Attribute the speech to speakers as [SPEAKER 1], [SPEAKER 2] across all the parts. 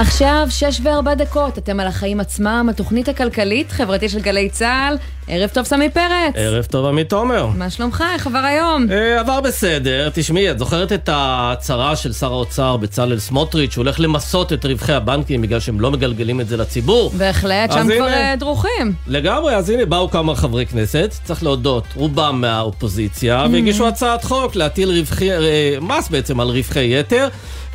[SPEAKER 1] עכשיו שש וארבע דקות, אתם על החיים עצמם, התוכנית הכלכלית, חברתית של גלי צה"ל. ערב טוב סמי פרץ.
[SPEAKER 2] ערב טוב עמית תומר.
[SPEAKER 1] מה שלומך? איך עבר היום?
[SPEAKER 2] אה, עבר בסדר. תשמעי, את זוכרת את ההצהרה של שר האוצר בצלאל סמוטריץ', שהוא הולך למסות את רווחי הבנקים בגלל שהם לא מגלגלים את זה לציבור?
[SPEAKER 1] בהחלט, שם כבר אה, דרוכים.
[SPEAKER 2] לגמרי, אז הנה באו כמה חברי כנסת, צריך להודות, רובם מהאופוזיציה, mm-hmm. והגישו הצעת חוק להטיל רווחי, אה, מס בעצם על רווחי יתר.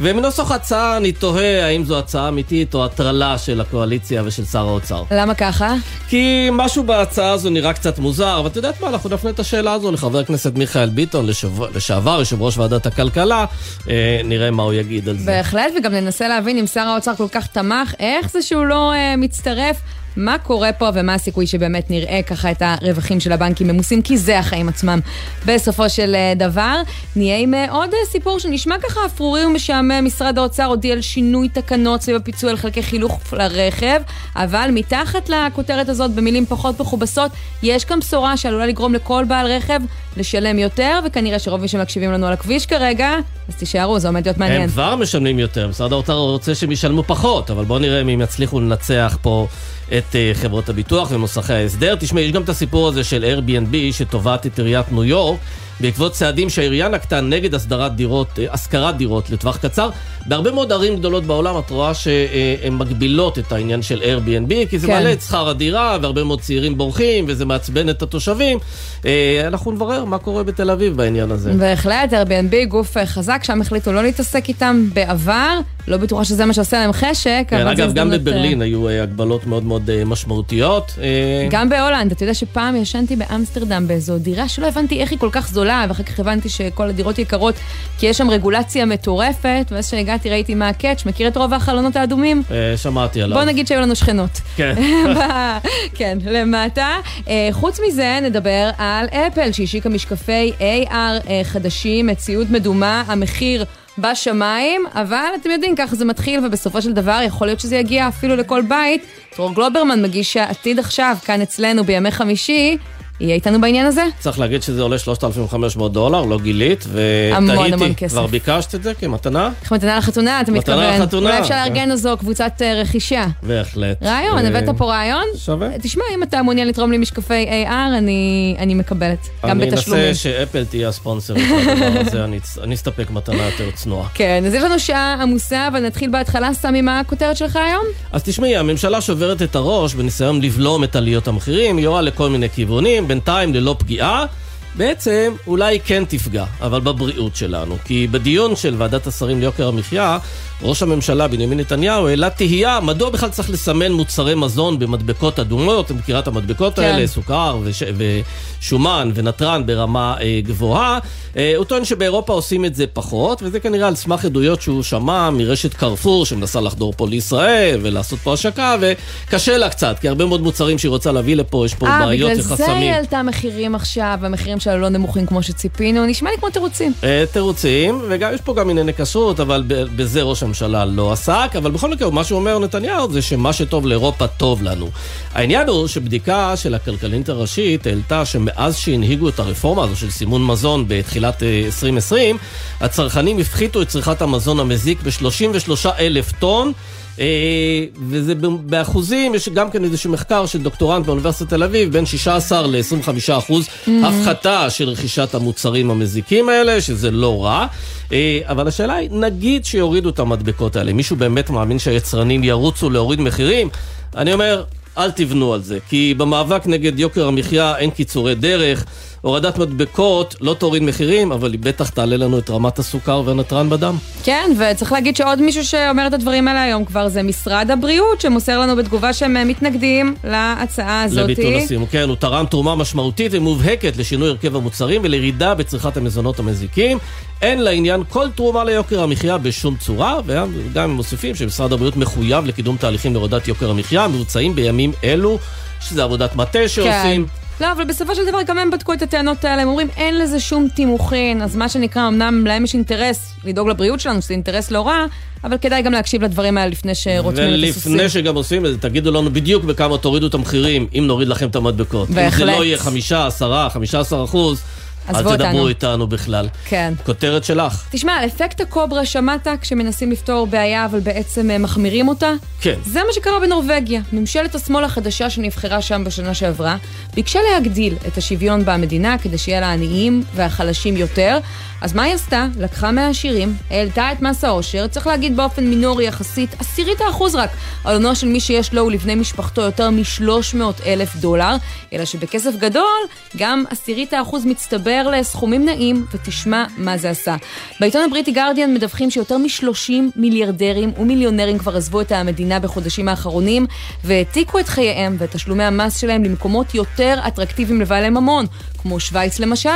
[SPEAKER 2] ומנוסח הצעה אני תוהה האם זו הצעה אמיתית או הטרלה של הקואליציה ושל שר האוצר.
[SPEAKER 1] למה ככה?
[SPEAKER 2] כי משהו בהצעה הזו נראה קצת מוזר, ואת יודעת מה, אנחנו נפנה את השאלה הזו לחבר הכנסת מיכאל ביטון, לשב... לשעבר יושב ראש ועדת הכלכלה, אה, נראה מה הוא יגיד על זה.
[SPEAKER 1] בהחלט, וגם ננסה להבין אם שר האוצר כל כך תמך, איך זה שהוא לא אה, מצטרף. מה קורה פה ומה הסיכוי שבאמת נראה ככה את הרווחים של הבנקים ממוסים, כי זה החיים עצמם בסופו של אה, דבר. נהיה עם אה, עוד אה, סיפור שנשמע ככה אפרורי ומשעמם, משרד האוצר הודיע על שינוי תקנות סביב הפיצוי על חלקי חילוך לרכב, אבל מתחת לכותרת הזאת, במילים פחות מכובסות, יש כאן בשורה שעלולה לגרום לכל בעל רכב לשלם יותר, וכנראה שרוב מי שמקשיבים לנו על הכביש כרגע, אז תישארו, זה עומד להיות מעניין.
[SPEAKER 2] הם כבר משלמים יותר, משרד האוצר רוצה שהם ישלמו פחות, אבל בואו נראה אם יצליחו לנצח פה את uh, חברות הביטוח ומוסכי ההסדר. תשמעי, יש גם את הסיפור הזה של Airbnb שתובעת את עיריית ניו יורק. בעקבות צעדים שהעירייה נקטה נגד הסדרת דירות, אה, השכרת דירות לטווח קצר. בהרבה מאוד ערים גדולות בעולם את רואה שהן מגבילות את העניין של Airbnb, כי זה כן. מעלה את שכר הדירה, והרבה מאוד צעירים בורחים, וזה מעצבן את התושבים. אה, אנחנו נברר מה קורה בתל אביב בעניין הזה.
[SPEAKER 1] בהחלט, Airbnb, גוף חזק, שם החליטו לא להתעסק איתם בעבר. לא בטוחה שזה מה שעושה להם חשק,
[SPEAKER 2] כן, אגב, גם בברלין היו הגבלות מאוד מאוד משמעותיות.
[SPEAKER 1] גם בהולנד, אתה יודע שפעם ישנתי באמסטרדם באיזו דירה שלא הבנתי איך היא כל כך זולה. זולה, ואחר כך הבנתי שכל הדירות יקרות, כי יש שם רגולציה מטורפת, ואז כשהגעתי ראיתי מה ה catch, מכיר את רובע החלונות האדומים?
[SPEAKER 2] אה, שמעתי עליו.
[SPEAKER 1] בוא נגיד שהיו לנו שכנות.
[SPEAKER 2] כן.
[SPEAKER 1] כן, למטה. אה, חוץ מזה, נדבר על אפל, שהשיקה משקפי AR אה, חדשים, מציאות מדומה, המחיר... בשמיים, אבל אתם יודעים, ככה זה מתחיל, ובסופו של דבר יכול להיות שזה יגיע אפילו לכל בית. דרור גלוברמן מגיש עתיד עכשיו, כאן אצלנו בימי חמישי, יהיה איתנו בעניין הזה?
[SPEAKER 2] צריך להגיד שזה עולה 3,500 דולר, לא גילית, ותהיתי. כבר ביקשת את זה כמתנה?
[SPEAKER 1] מתנה לחתונה, אתה מתכוון.
[SPEAKER 2] מתנה לחתונה.
[SPEAKER 1] אולי אפשר לארגן איזו קבוצת אה, רכישה.
[SPEAKER 2] בהחלט.
[SPEAKER 1] רעיון, הבאת פה רעיון?
[SPEAKER 2] שווה.
[SPEAKER 1] תשמע, אם אתה מעוניין לתרום לי משקפי AR, אני מקבלת. גם בתשלומים.
[SPEAKER 2] אני אנסה שאפל תהיה הספונסר לדבר הזה, אני אסתפק מתנה יותר צנועה.
[SPEAKER 1] כן, אז יש לנו שעה עמוסה, אבל נתחיל בהתחלה, סמי, מה הכותרת שלך היום?
[SPEAKER 2] אז תשמעי, הממשלה שוברת את הראש בניסיון לבלום את עליות המחירים, יורה לכל מיני כיוונים, בינתיים ללא פגיעה. בעצם אולי כן תפגע, אבל בבריאות שלנו. כי בדיון של ועדת השרים ליוקר המחיה, ראש הממשלה בנימין נתניהו העלה תהייה מדוע בכלל צריך לסמן מוצרי מזון במדבקות אדומות, את מכירה את המדבקות כן. האלה, סוכר וש... ושומן ונתרן ברמה אה, גבוהה. אה, הוא טוען שבאירופה עושים את זה פחות, וזה כנראה על סמך עדויות שהוא שמע מרשת קרפור שמנסה לחדור פה לישראל ולעשות פה השקה, וקשה לה קצת, כי הרבה מאוד מוצרים שהיא רוצה להביא לפה, יש פה 아, בעיות וחסמים. אה, בגלל זה
[SPEAKER 1] היא העלתה מחירים עכשיו, המחירים שלה לא נמוכים כמו שציפינו, נשמע לי כמו תירוצים.
[SPEAKER 2] אה, תירוצים, וגם יש פה גם ענייני כשרות, אבל בזה ראש הממשלה לא עסק, אבל בכל מקרה, מה שהוא אומר נתניהו זה שמה שטוב לאירופה טוב לנו. העניין הוא שבדיקה של הכלכלנית הראשית העלתה שמאז שהנהיגו את הרפורמה הזו של סימון מזון בתחילת 2020, אה, הצרכנים הפחיתו את צריכת המזון המזיק ב-33 אלף טון. אה, וזה באחוזים, יש גם כן איזשהו מחקר של דוקטורנט באוניברסיטת תל אביב, בין 16 ל-25 אחוז mm-hmm. הפחתה של רכישת המוצרים המזיקים האלה, שזה לא רע. אה, אבל השאלה היא, נגיד שיורידו את המדבקות האלה, מישהו באמת מאמין שהיצרנים ירוצו להוריד מחירים? אני אומר, אל תבנו על זה, כי במאבק נגד יוקר המחיה אין קיצורי דרך. הורדת מדבקות לא תוריד מחירים, אבל היא בטח תעלה לנו את רמת הסוכר והנתרן בדם.
[SPEAKER 1] כן, וצריך להגיד שעוד מישהו שאומר את הדברים האלה היום כבר זה משרד הבריאות, שמוסר לנו בתגובה שהם מתנגדים להצעה הזאת.
[SPEAKER 2] לביטול הסיום, כן, הוא תרם תרומה משמעותית ומובהקת לשינוי הרכב המוצרים ולירידה בצריכת המזונות המזיקים. אין לעניין כל תרומה ליוקר המחיה בשום צורה, וגם הם מוסיפים שמשרד הבריאות מחויב לקידום תהליכים להורדת יוקר המחיה, מבוצעים בימים אלו, שזה עבודת מטה שעושים. כן.
[SPEAKER 1] לא, אבל בסופו של דבר גם הם בדקו את הטענות האלה, הם אומרים אין לזה שום תימוכין, אז מה שנקרא, אמנם להם יש אינטרס לדאוג לבריאות שלנו, שזה אינטרס לא רע, אבל כדאי גם להקשיב לדברים האלה לפני שרותמים את
[SPEAKER 2] הסוסים. ולפני שגם עושים את זה, תגידו לנו בדיוק בכמה תורידו את המחירים, אם נוריד לכם את המדבקות. בהחלט. אם זה לא יהיה חמישה, עשרה, חמישה עשר אחוז, אל
[SPEAKER 1] אותנו.
[SPEAKER 2] תדברו איתנו בכלל.
[SPEAKER 1] כן.
[SPEAKER 2] כותרת שלך.
[SPEAKER 1] תשמע, אפקט הקוברה שמעת כשמנסים לפתור בעיה אבל בעצם אה, מחמירים אותה?
[SPEAKER 2] כן.
[SPEAKER 1] זה מה שקרה בנורבגיה. ממשלת השמאל החדשה שנבחרה שם בשנה שעברה ביקשה להגדיל את השוויון במדינה כדי שיהיה לעניים והחלשים יותר. אז מה היא עשתה? לקחה מהעשירים, העלתה את מס העושר, צריך להגיד באופן מינורי יחסית, עשירית האחוז רק, על עונו של מי שיש לו ולבני משפחתו יותר מ-300 אלף דולר, אלא שבכסף גדול, גם עשירית האחוז מצטבר לסכומים נעים, ותשמע מה זה עשה. בעיתון הבריטי גרדיאן מדווחים שיותר מ-30 מיליארדרים ומיליונרים כבר עזבו את המדינה בחודשים האחרונים, והעתיקו את חייהם ואת תשלומי המס שלהם למקומות יותר אטרקטיביים לבעלי ממון, כמו שווייץ למשל,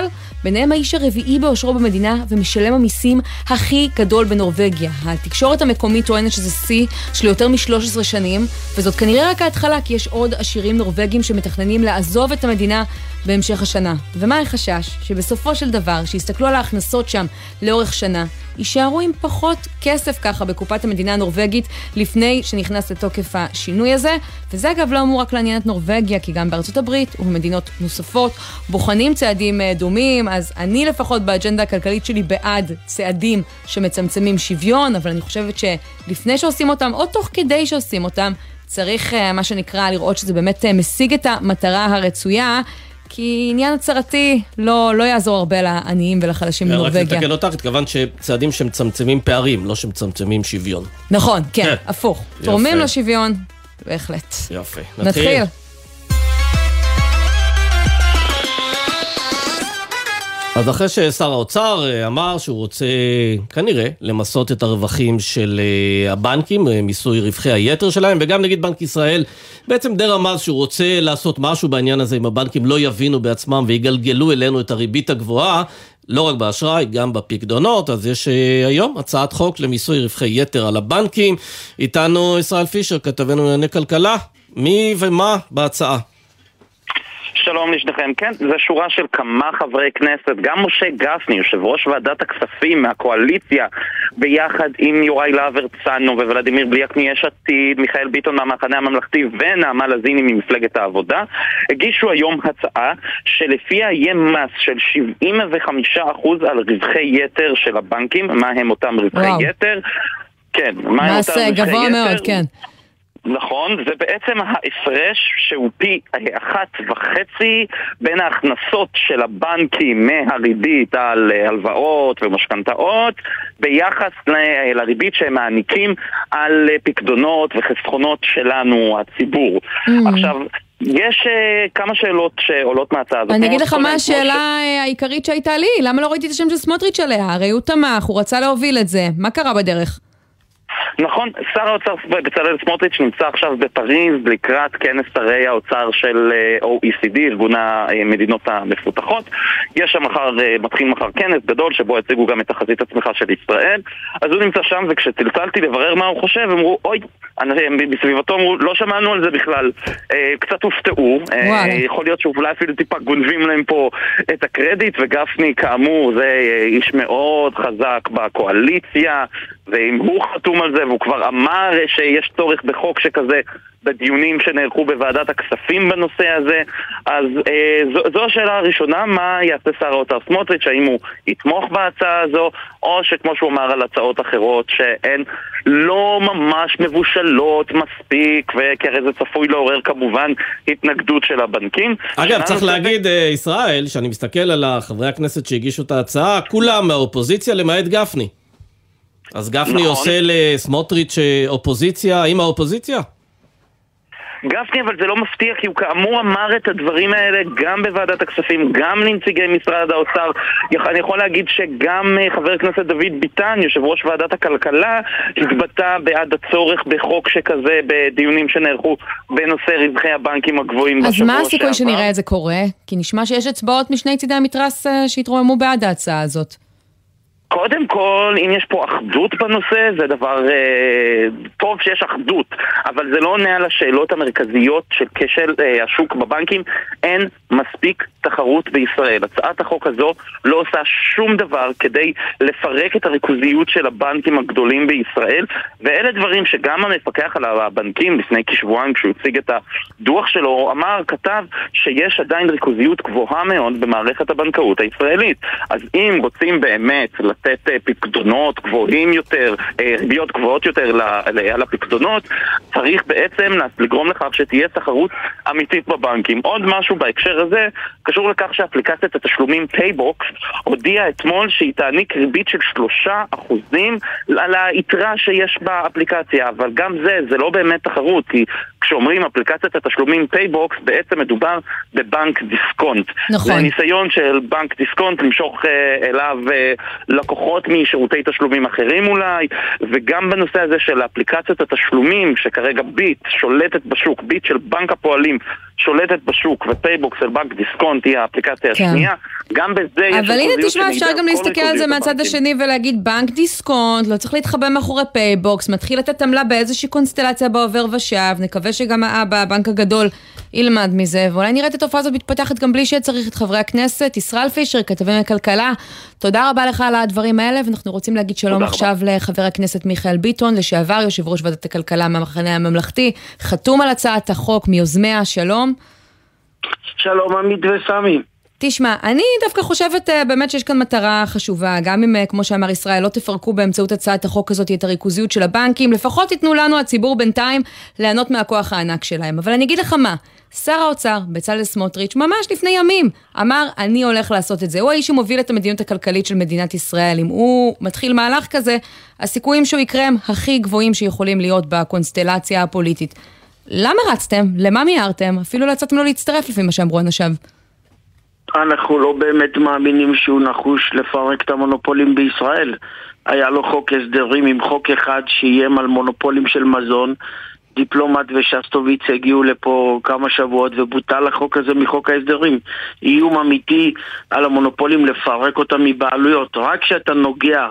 [SPEAKER 1] ביניהם האיש הרביעי באושרו במדינה ומשלם המיסים הכי גדול בנורבגיה. התקשורת המקומית טוענת שזה שיא של יותר מ-13 שנים, וזאת כנראה רק ההתחלה, כי יש עוד עשירים נורבגים שמתכננים לעזוב את המדינה בהמשך השנה. ומה החשש? שבסופו של דבר, שיסתכלו על ההכנסות שם לאורך שנה, יישארו עם פחות כסף ככה בקופת המדינה הנורבגית לפני שנכנס לתוקף השינוי הזה. וזה אגב לא אמור רק לעניין את נורבגיה, כי גם בארצות הברית ובמדינות נוספות בוחנים צעדים אה, דומים, אז אני לפחות באג'נדה הכלכלית שלי בעד צעדים שמצמצמים שוויון, אבל אני חושבת שלפני שעושים אותם, או תוך כדי שעושים אותם, צריך אה, מה שנקרא לראות שזה באמת אה, משיג את המטרה הרצויה. כי עניין הצהרתי לא, לא יעזור הרבה לעניים ולחלשים
[SPEAKER 2] רק
[SPEAKER 1] בנורבגיה.
[SPEAKER 2] לתקן אותך, התכוונת שצעדים שמצמצמים פערים, לא שמצמצמים שוויון.
[SPEAKER 1] נכון, כן,
[SPEAKER 2] כן.
[SPEAKER 1] הפוך. תורמים לשוויון, בהחלט.
[SPEAKER 2] יפה.
[SPEAKER 1] נתחיל.
[SPEAKER 2] אז אחרי ששר האוצר אה, אמר שהוא רוצה כנראה למסות את הרווחים של אה, הבנקים, אה, מיסוי רווחי היתר שלהם, וגם נגיד בנק ישראל בעצם די רמז שהוא רוצה לעשות משהו בעניין הזה אם הבנקים לא יבינו בעצמם ויגלגלו אלינו את הריבית הגבוהה, לא רק באשראי, גם בפקדונות, אז יש היום הצעת חוק למיסוי רווחי יתר על הבנקים. איתנו ישראל פישר, כתבנו לענייני כלכלה. מי ומה בהצעה?
[SPEAKER 3] שלום לשניכם. כן, זו שורה של כמה חברי כנסת, גם משה גפני, יושב ראש ועדת הכספים מהקואליציה, ביחד עם יוראי להב הרצנו וולדימיר בליאק מיש עתיד, מיכאל ביטון מהמחנה הממלכתי ונעמה לזיני ממפלגת העבודה, הגישו היום הצעה שלפיה יהיה מס של 75% על רווחי יתר של הבנקים. מה הם אותם רווחי
[SPEAKER 1] וואו.
[SPEAKER 3] יתר? כן, מה הם
[SPEAKER 1] מס
[SPEAKER 3] אותם
[SPEAKER 1] אה,
[SPEAKER 3] רווחי
[SPEAKER 1] גבוה
[SPEAKER 3] יתר?
[SPEAKER 1] מאוד, כן.
[SPEAKER 3] נכון, זה בעצם ההפרש שהוא פי אחת וחצי בין ההכנסות של הבנקים מהריבית על אה, הלוואות ומשכנתאות ביחס ל- לריבית שהם מעניקים על אה, פקדונות וחסכונות שלנו, הציבור.
[SPEAKER 1] Mm.
[SPEAKER 3] עכשיו, יש אה, כמה שאלות שעולות מההצעה הזאת.
[SPEAKER 1] אני
[SPEAKER 3] כמו
[SPEAKER 1] אגיד לך מה השאלה אה, העיקרית שהייתה לי, למה לא ראיתי את השם של סמוטריץ' עליה? הרי הוא תמך, הוא רצה להוביל את זה, מה קרה בדרך?
[SPEAKER 3] נכון, שר האוצר בצלאל סמוטריץ' נמצא עכשיו בפריז לקראת כנס שרי האוצר של אה, OECD, ארגון המדינות המפותחות. יש שם מחר, אה, מתחיל מחר כנס גדול שבו יציגו גם את תחזית הצמיחה של ישראל. אז הוא נמצא שם וכשצלצלתי לברר מה הוא חושב, אמרו, אוי, בסביבתו אמרו, לא שמענו על זה בכלל. אה, קצת הופתעו, אה. יכול להיות שאולי אפילו טיפה גונבים להם פה את הקרדיט, וגפני כאמור זה אה, איש מאוד חזק בקואליציה, ואם הוא חתום על זה והוא כבר אמר שיש צורך בחוק שכזה בדיונים שנערכו בוועדת הכספים בנושא הזה, אז אה, זו, זו השאלה הראשונה, מה יעשה שר האוצר סמוטריץ', האם הוא יתמוך בהצעה הזו, או שכמו שהוא אמר על הצעות אחרות שהן לא ממש מבושלות מספיק, וכי הרי זה צפוי לעורר כמובן התנגדות של הבנקים.
[SPEAKER 2] אגב, צריך
[SPEAKER 3] נוספת-
[SPEAKER 2] להגיד, אה, ישראל, שאני מסתכל על חברי הכנסת שהגישו את ההצעה, כולם מהאופוזיציה למעט גפני. אז גפני
[SPEAKER 3] נכון.
[SPEAKER 2] עושה לסמוטריץ' אה, אופוזיציה עם האופוזיציה?
[SPEAKER 3] גפני, אבל זה לא מפתיע, כי הוא כאמור אמר את הדברים האלה גם בוועדת הכספים, גם לנציגי משרד האוצר. אני יכול להגיד שגם אה, חבר הכנסת דוד ביטן, יושב ראש ועדת הכלכלה, התבטא בעד הצורך בחוק שכזה בדיונים שנערכו בנושא רווחי הבנקים הגבוהים בשבוע
[SPEAKER 1] אז
[SPEAKER 3] שעבר.
[SPEAKER 1] מה הסיכוי שנראה את זה קורה? כי נשמע שיש אצבעות משני צידי המתרס אה, שהתרוממו בעד ההצעה הזאת.
[SPEAKER 3] קודם כל, אם יש פה אחדות בנושא, זה דבר אה, טוב שיש אחדות, אבל זה לא עונה על השאלות המרכזיות של כשל אה, השוק בבנקים. אין מספיק תחרות בישראל. הצעת החוק הזו לא עושה שום דבר כדי לפרק את הריכוזיות של הבנקים הגדולים בישראל, ואלה דברים שגם המפקח על הבנקים לפני כשבועיים, כשהוא הציג את הדוח שלו, אמר, כתב שיש עדיין ריכוזיות גבוהה מאוד במערכת הבנקאות הישראלית. אז אם רוצים באמת לתת אה, פקדונות גבוהים יותר, אה, ריביות גבוהות יותר על הפקדונות, צריך בעצם לגרום לכך שתהיה תחרות אמיתית בבנקים. עוד משהו בהקשר הזה, קשור לכך שאפליקציית התשלומים פייבוקס הודיעה אתמול שהיא תעניק ריבית של שלושה אחוזים על היתרה שיש באפליקציה, אבל גם זה, זה לא באמת תחרות, כי כשאומרים אפליקציית התשלומים פייבוקס, בעצם מדובר בבנק דיסקונט.
[SPEAKER 1] נכון.
[SPEAKER 3] זה ניסיון של בנק דיסקונט למשוך אה, אליו אה, לקוחות משירותי תשלומים אחרים אולי, וגם בנושא הזה של אפליקציית התשלומים, שכרגע ביט שולטת בשוק, ביט של בנק הפועלים שולטת בשוק, ופייבוקס של בנק דיסקונט היא האפליקציה כן. השנייה, גם בזה יש
[SPEAKER 1] אבל הנה תשמע, אפשר גם להסתכל על זה מהצד השני ולהגיד בנק דיסקונט, לא צריך להתחבא מאחורי פייבוקס, מתחיל לתת עמלה באיזושהי קונסטלציה בעובר ושב, נקווה שגם האבא, הבנק הגדול, ילמד מזה, ואולי נראה את התופעה הזאת מתפתחת גם בלי שצריך את חברי הכנסת. ישראל פישר, כתבי מכלכלה, תודה רבה לך על הדברים האלה, ואנחנו רוצים להגיד שלום עכשיו רבה. לחבר הכנסת מיכאל ביטון, לשעבר יושב ראש ועדת הכלכלה מהמחנה הממלכתי, חתום על הצעת החוק מיוזמיה, שלום.
[SPEAKER 4] שלום עמית וסמי.
[SPEAKER 1] תשמע, אני דווקא חושבת uh, באמת שיש כאן מטרה חשובה, גם אם, uh, כמו שאמר ישראל, לא תפרקו באמצעות הצעת החוק הזאת את הריכוזיות של הבנקים, לפחות תיתנו לנו, הציבור בינתיים, ליהנות מהכוח הענק שלהם. אבל אני אגיד לך מה, שר האוצר, בצלאל סמוטריץ', ממש לפני ימים, אמר, אני הולך לעשות את זה. הוא האיש שמוביל את המדיניות הכלכלית של מדינת ישראל. אם הוא מתחיל מהלך כזה, הסיכויים שהוא יקרה הם הכי גבוהים שיכולים להיות בקונסטלציה הפוליטית. למה רצתם? למה מיהרתם? אפילו לא יצאתם לו להצטרף לפי מה שאמרו אנשיו.
[SPEAKER 4] אנחנו לא באמת מאמינים שהוא נחוש לפרק את המונופולים בישראל. היה לו חוק הסדרים עם חוק אחד שאיים על מונופולים של מזון. דיפלומט ושסטוביץ הגיעו לפה כמה שבועות ובוטל החוק הזה מחוק ההסדרים. איום אמיתי על המונופולים לפרק אותם מבעלויות. רק כשאתה נוגע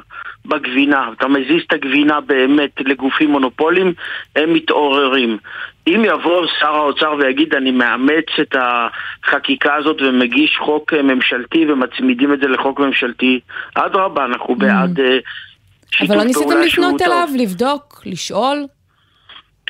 [SPEAKER 4] בגבינה, אתה מזיז את הגבינה באמת לגופים מונופולים, הם מתעוררים. אם יבוא שר האוצר ויגיד אני מאמץ את החקיקה הזאת ומגיש חוק ממשלתי ומצמידים את זה לחוק ממשלתי, אדרבה, אנחנו mm. בעד אה,
[SPEAKER 1] שהוא טוב. אבל לא ניסיתם לפנות אליו, לבדוק, לשאול?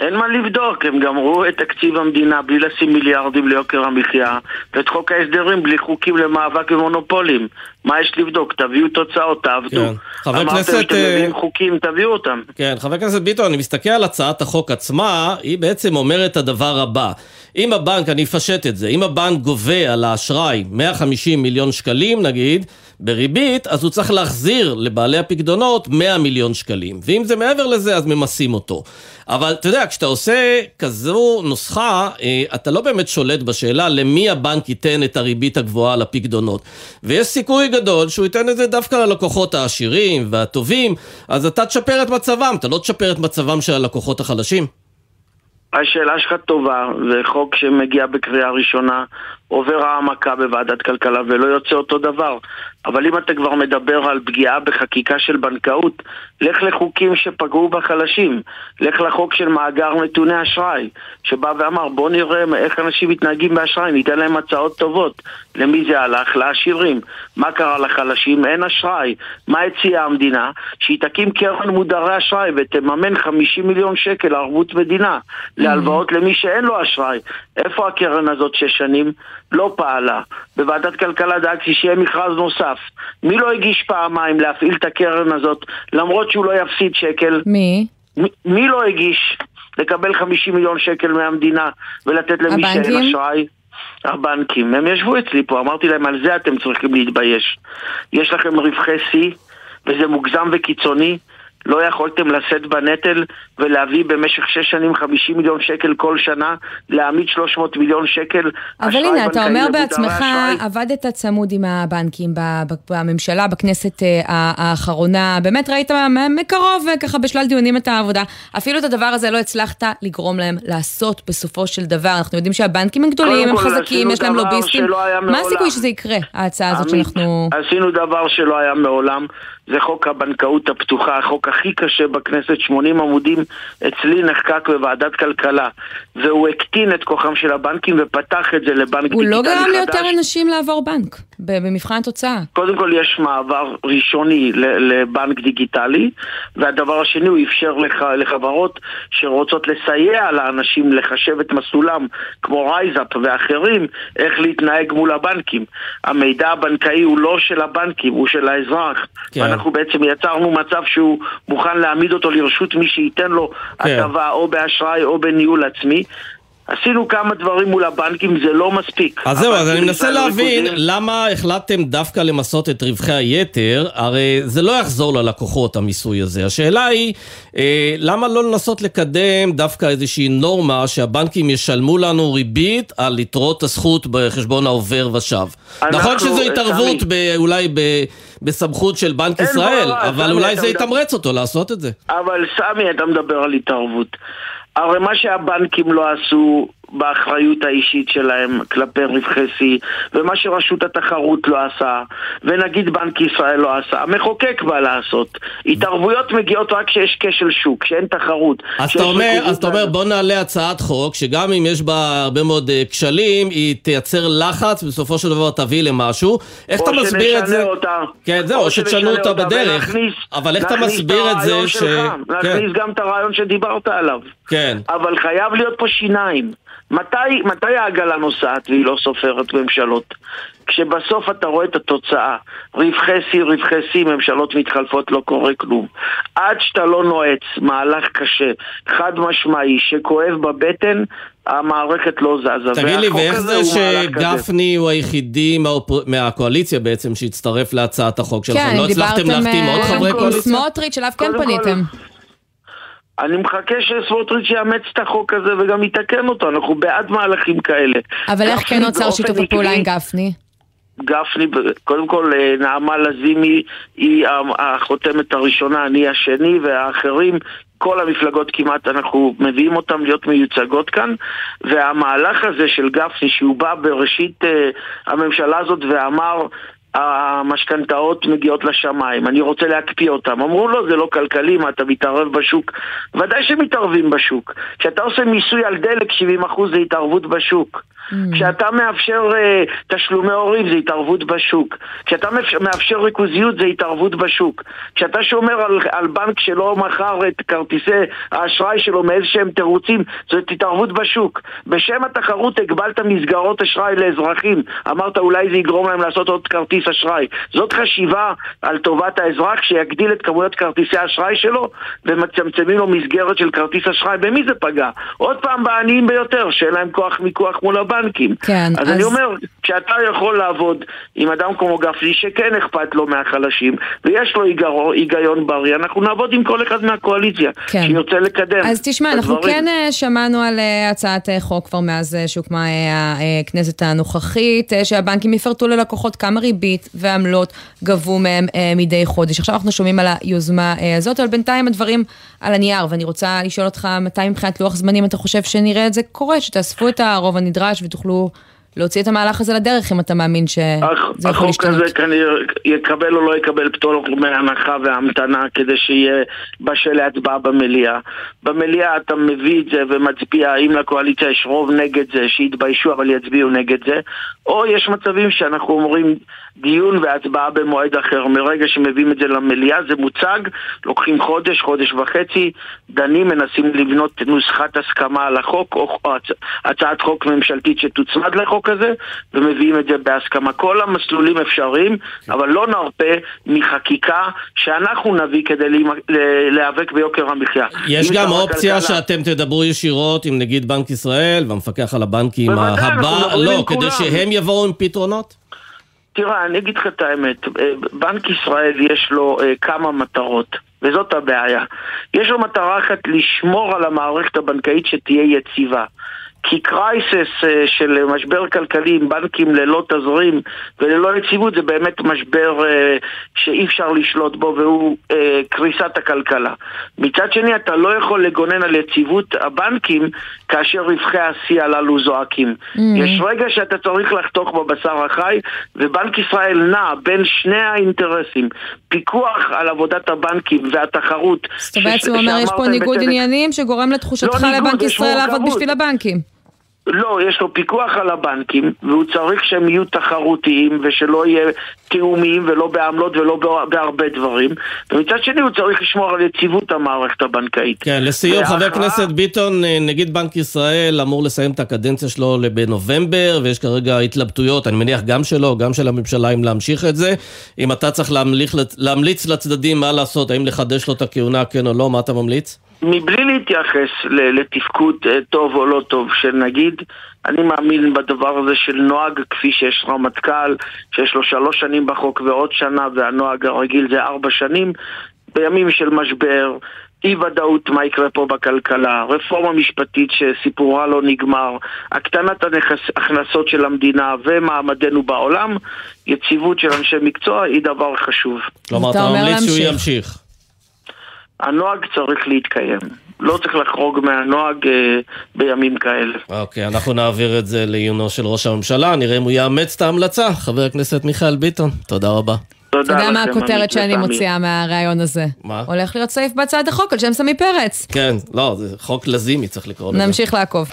[SPEAKER 4] אין מה לבדוק, הם גמרו את תקציב המדינה בלי לשים מיליארדים ליוקר המחיה ואת חוק ההסדרים בלי חוקים למאבק במונופולים. מה יש לבדוק? תביאו תוצאות, תעבדו. כן.
[SPEAKER 2] חבר אמרתם כנסת...
[SPEAKER 4] שאתם אה, מביאים חוקים, תביאו אותם.
[SPEAKER 2] כן, חבר הכנסת ביטון, אני מסתכל על הצעת החוק עצמה, היא בעצם אומרת את הדבר הבא. אם הבנק, אני אפשט את זה, אם הבנק גובה על האשראי 150 מיליון שקלים נגיד, בריבית, אז הוא צריך להחזיר לבעלי הפקדונות 100 מיליון שקלים. ואם זה מעבר לזה, אז ממסים אותו. אבל אתה יודע, כשאתה עושה כזו נוסחה, אה, אתה לא באמת שולט בשאלה למי הבנק ייתן את הריבית הגבוהה על הפקדונות. ויש סיכוי גדול שהוא ייתן את זה דווקא ללקוחות העשירים והטובים, אז אתה תשפר את מצבם, אתה לא תשפר את מצבם של הלקוחות החלשים.
[SPEAKER 4] השאלה שלך טובה, זה חוק שמגיע בקריאה ראשונה, עובר העמקה בוועדת כלכלה ולא יוצא אותו דבר. אבל אם אתה כבר מדבר על פגיעה בחקיקה של בנקאות, לך לחוקים שפגעו בחלשים. לך לחוק של מאגר נתוני אשראי, שבא ואמר בוא נראה איך אנשים מתנהגים באשראי, ניתן להם הצעות טובות. למי זה הלך? לעשירים. מה קרה לחלשים? אין אשראי. מה הציעה המדינה? שהיא תקים קרן מודרי אשראי ותממן 50 מיליון שקל ערבות מדינה להלוואות mm-hmm. למי שאין לו אשראי. איפה הקרן הזאת שש שנים? לא פעלה. בוועדת כלכלה דאגתי שיהיה מכרז נוסף. מי לא הגיש פעמיים להפעיל את הקרן הזאת, למרות שהוא לא יפסיד שקל?
[SPEAKER 1] מי?
[SPEAKER 4] מי, מי לא הגיש לקבל 50 מיליון שקל מהמדינה ולתת למי? שאין אשראי? הבנקים. הם ישבו אצלי פה, אמרתי להם, על זה אתם צריכים להתבייש. יש לכם רווחי שיא, וזה מוגזם וקיצוני. לא יכולתם לשאת בנטל ולהביא במשך שש שנים 50 מיליון שקל כל שנה, להעמיד 300 מיליון שקל
[SPEAKER 1] אבל הנה, אתה אומר בעצמך, עבדת צמוד עם הבנקים בממשלה, בכנסת אה, האחרונה, באמת ראית מקרוב אה, ככה בשלל דיונים את העבודה. אפילו את הדבר הזה לא הצלחת לגרום להם לעשות בסופו של דבר. אנחנו יודעים שהבנקים הם גדולים, הם חזקים, יש להם לוביסטים. מה הסיכוי שזה יקרה, ההצעה הזאת שאנחנו...
[SPEAKER 4] עשינו דבר שלא היה מעולם. זה חוק הבנקאות הפתוחה, החוק הכי קשה בכנסת, 80 עמודים אצלי נחקק בוועדת כלכלה. והוא הקטין את כוחם של הבנקים ופתח את זה לבנק דיגיטלי
[SPEAKER 1] חדש. הוא
[SPEAKER 4] לא
[SPEAKER 1] גרם ליותר אנשים לעבור בנק, במבחן התוצאה.
[SPEAKER 4] קודם כל יש מעבר ראשוני לבנק דיגיטלי, והדבר השני הוא אפשר לח, לחברות שרוצות לסייע לאנשים לחשב את מסלולם, כמו רייזאפ ואחרים, איך להתנהג מול הבנקים. המידע הבנקאי הוא לא של הבנקים, הוא של האזרח. כן. ואנחנו בעצם יצרנו מצב שהוא מוכן להעמיד אותו לרשות מי שייתן לו כן. הטבה או באשראי או בניהול עצמי. עשינו כמה דברים מול הבנקים, זה לא מספיק.
[SPEAKER 2] אז זהו, אז אני מנסה להבין למה החלטתם דווקא למסות את רווחי היתר, הרי זה לא יחזור ללקוחות המיסוי הזה. השאלה היא, אה, למה לא לנסות לקדם דווקא איזושהי נורמה שהבנקים ישלמו לנו ריבית על יתרות הזכות בחשבון העובר ושב? נכון שזו התערבות אולי ב... בסמכות של בנק ישראל, ברע, אבל אולי זה יתמרץ אותו לעשות את זה.
[SPEAKER 4] אבל סמי, אתה מדבר על התערבות. הרי מה שהבנקים לא עשו באחריות האישית שלהם כלפי רווחי שיא, ומה שרשות התחרות לא עשה, ונגיד בנק ישראל לא עשה, המחוקק בא לעשות. התערבויות מגיעות רק כשיש כשל שוק, כשאין תחרות.
[SPEAKER 2] אז אתה אומר, אז אתה אומר בוא נעלה הצעת חוק, שגם אם יש בה הרבה מאוד uh, כשלים, היא תייצר לחץ, ובסופו של דבר תביא למשהו. איך אתה מסביר את זה?
[SPEAKER 4] אותה.
[SPEAKER 2] כן, זהו, או שתשנו אותה בדרך. אבל איך אתה מסביר את זה
[SPEAKER 4] ש... להכניס כן. גם את הרעיון שדיברת עליו.
[SPEAKER 2] כן.
[SPEAKER 4] אבל חייב להיות פה שיניים. מתי, מתי העגלה נוסעת והיא לא סופרת ממשלות? כשבסוף אתה רואה את התוצאה, רווחי שיא, רווחי שיא, ממשלות מתחלפות, לא קורה כלום. עד שאתה לא נועץ מהלך קשה, חד משמעי, שכואב בבטן, המערכת לא זזה.
[SPEAKER 2] תגיד לי, ואיך זה שגפני הוא היחידי מהקואליציה בעצם שהצטרף להצעת החוק שלכם?
[SPEAKER 1] כן,
[SPEAKER 2] לא הצלחתם להחתים עוד חברי קואליציה?
[SPEAKER 1] עם סמוטריץ', אליו כן פניתם.
[SPEAKER 4] אני מחכה שסמוטריץ' יאמץ את החוק הזה וגם יתקן אותו, אנחנו בעד מהלכים כאלה.
[SPEAKER 1] אבל איך כן נוצר שיתוף הפעולה עם גפני?
[SPEAKER 4] גפני, קודם כל אה, נעמה לזימי היא החותמת הראשונה, אני השני והאחרים כל המפלגות כמעט אנחנו מביאים אותן להיות מיוצגות כאן והמהלך הזה של גפני שהוא בא בראשית uh, הממשלה הזאת ואמר המשכנתאות מגיעות לשמיים, אני רוצה להקפיא אותם. אמרו לו, זה לא כלכלי, מה אתה מתערב בשוק? ודאי שמתערבים בשוק. כשאתה עושה מיסוי על דלק, 70% זה התערבות בשוק. Mm. כשאתה מאפשר uh, תשלומי הורים זה התערבות בשוק. כשאתה מאפשר ריכוזיות זה התערבות בשוק. כשאתה שומר על, על בנק שלא מכר את כרטיסי האשראי שלו מאיזה שהם תירוצים, זאת התערבות בשוק. בשם התחרות הגבלת מסגרות אשראי לאזרחים. אמרת אולי זה יגרום להם לעשות עוד כרטיס אשראי. זאת חשיבה על טובת האזרח שיגדיל את כמויות כרטיסי האשראי שלו ומצמצמים לו מסגרת של כרטיס אשראי. במי זה פגע? עוד פעם בעניים ביותר, שאין להם כוח מיקוח מול הבנק. הבנקים.
[SPEAKER 1] כן,
[SPEAKER 4] אז, אז אני אומר, כשאתה יכול לעבוד עם אדם כמו גפני שכן אכפת לו מהחלשים ויש לו היגיון בריא, אנחנו נעבוד עם כל אחד מהקואליציה כן. שיוצא לקדם.
[SPEAKER 1] אז תשמע, אנחנו כן אה, שמענו על אה, הצעת אה, חוק כבר מאז שהוקמה הכנסת הנוכחית, שהבנקים יפרטו ללקוחות כמה ריבית ועמלות גבו מהם מדי חודש. עכשיו אנחנו שומעים על היוזמה הזאת, אבל בינתיים הדברים על הנייר, ואני רוצה לשאול אותך מתי מבחינת לוח זמנים אתה חושב שנראה את זה קורה, שתאספו את הרוב הנדרש ותוכלו להוציא את המהלך הזה לדרך, אם אתה מאמין שזה יכול להשתנות.
[SPEAKER 4] החוק הזה כנראה יקבל או לא יקבל פטור מהנחה והמתנה כדי שיהיה בשל להצבעה במליאה. במליאה אתה מביא את זה ומצביע, אם לקואליציה יש רוב נגד זה, שיתביישו אבל יצביעו נגד זה, או יש מצבים שאנחנו אומרים דיון והצבעה במועד אחר. מרגע שמביאים את זה למליאה זה מוצג, לוקחים חודש, חודש וחצי, דנים, מנסים לבנות נוסחת הסכמה על החוק או הצעת חוק ממשלתית שתוצמד לחוק הזה ומביאים את זה בהסכמה. כל המסלולים אפשריים, אבל לא נרפה מחקיקה שאנחנו נביא כדי להיאבק ביוקר המחיה.
[SPEAKER 2] יש גם אופציה הכלכלה... שאתם תדברו ישירות עם נגיד בנק ישראל והמפקח על הבנקים הבא, לא, כדי שהם יבואו עם פתרונות?
[SPEAKER 4] תראה, אני אגיד לך את האמת, אה, בנק ישראל יש לו אה, כמה מטרות, וזאת הבעיה. יש לו מטרה אחת לשמור על המערכת הבנקאית שתהיה יציבה. כי קרייסס אה, של משבר כלכלי עם בנקים ללא תזרים וללא יציבות זה באמת משבר אה, שאי אפשר לשלוט בו והוא אה, קריסת הכלכלה. מצד שני אתה לא יכול לגונן על יציבות הבנקים כאשר רווחי השיא הללו זועקים. Mm. יש רגע שאתה צריך לחתוך בבשר החי, ובנק ישראל נע בין שני האינטרסים, פיקוח על עבודת הבנקים והתחרות.
[SPEAKER 1] זאת אומרת, הוא אומר, יש פה ניגוד עניינים שגורם לתחושתך לא לבנק ישראל לעבוד בשביל הבנקים.
[SPEAKER 4] לא, יש לו פיקוח על הבנקים, והוא צריך שהם יהיו תחרותיים ושלא יהיה תיאומים ולא בעמלות ולא בהרבה דברים. ומצד שני הוא צריך לשמור על יציבות המערכת הבנקאית.
[SPEAKER 2] כן, לסיום, ואחר... חבר הכנסת ביטון, אה, נגיד בנק ישראל אמור לסיים את הקדנציה שלו בנובמבר, ויש כרגע התלבטויות, אני מניח גם שלו, גם של הממשלה, אם להמשיך את זה. אם אתה צריך להמליך, להמליץ לצדדים מה לעשות, האם לחדש לו את הכהונה, כן או לא, מה אתה ממליץ?
[SPEAKER 4] מבלי להתייחס לתפקוד אה, טוב או לא טוב של נגיד, אני מאמין בדבר הזה של נוהג כפי שיש רמטכ"ל, שיש לו שלוש שנים בחוק ועוד שנה, והנוהג הרגיל זה ארבע שנים. בימים של משבר, אי ודאות מה יקרה פה בכלכלה, רפורמה משפטית שסיפורה לא נגמר, הקטנת ההכנסות של המדינה ומעמדנו בעולם, יציבות של אנשי מקצוע היא דבר חשוב.
[SPEAKER 2] כלומר, אתה ממליץ שהוא ימשיך.
[SPEAKER 4] הנוהג צריך להתקיים. לא צריך לחרוג מהנוהג אה, בימים כאלה.
[SPEAKER 2] אוקיי, אנחנו נעביר את זה לעיונו של ראש הממשלה, נראה אם הוא יאמץ את ההמלצה. חבר הכנסת מיכאל ביטון, תודה רבה.
[SPEAKER 1] תודה אתה יודע מה הכותרת שאני מוציאה מהריאיון הזה?
[SPEAKER 2] מה?
[SPEAKER 1] הולך להיות סעיף בהצעת החוק על שם סמי פרץ.
[SPEAKER 2] כן, לא, זה חוק לזימי צריך לקרוא לזה.
[SPEAKER 1] נמשיך לעקוב.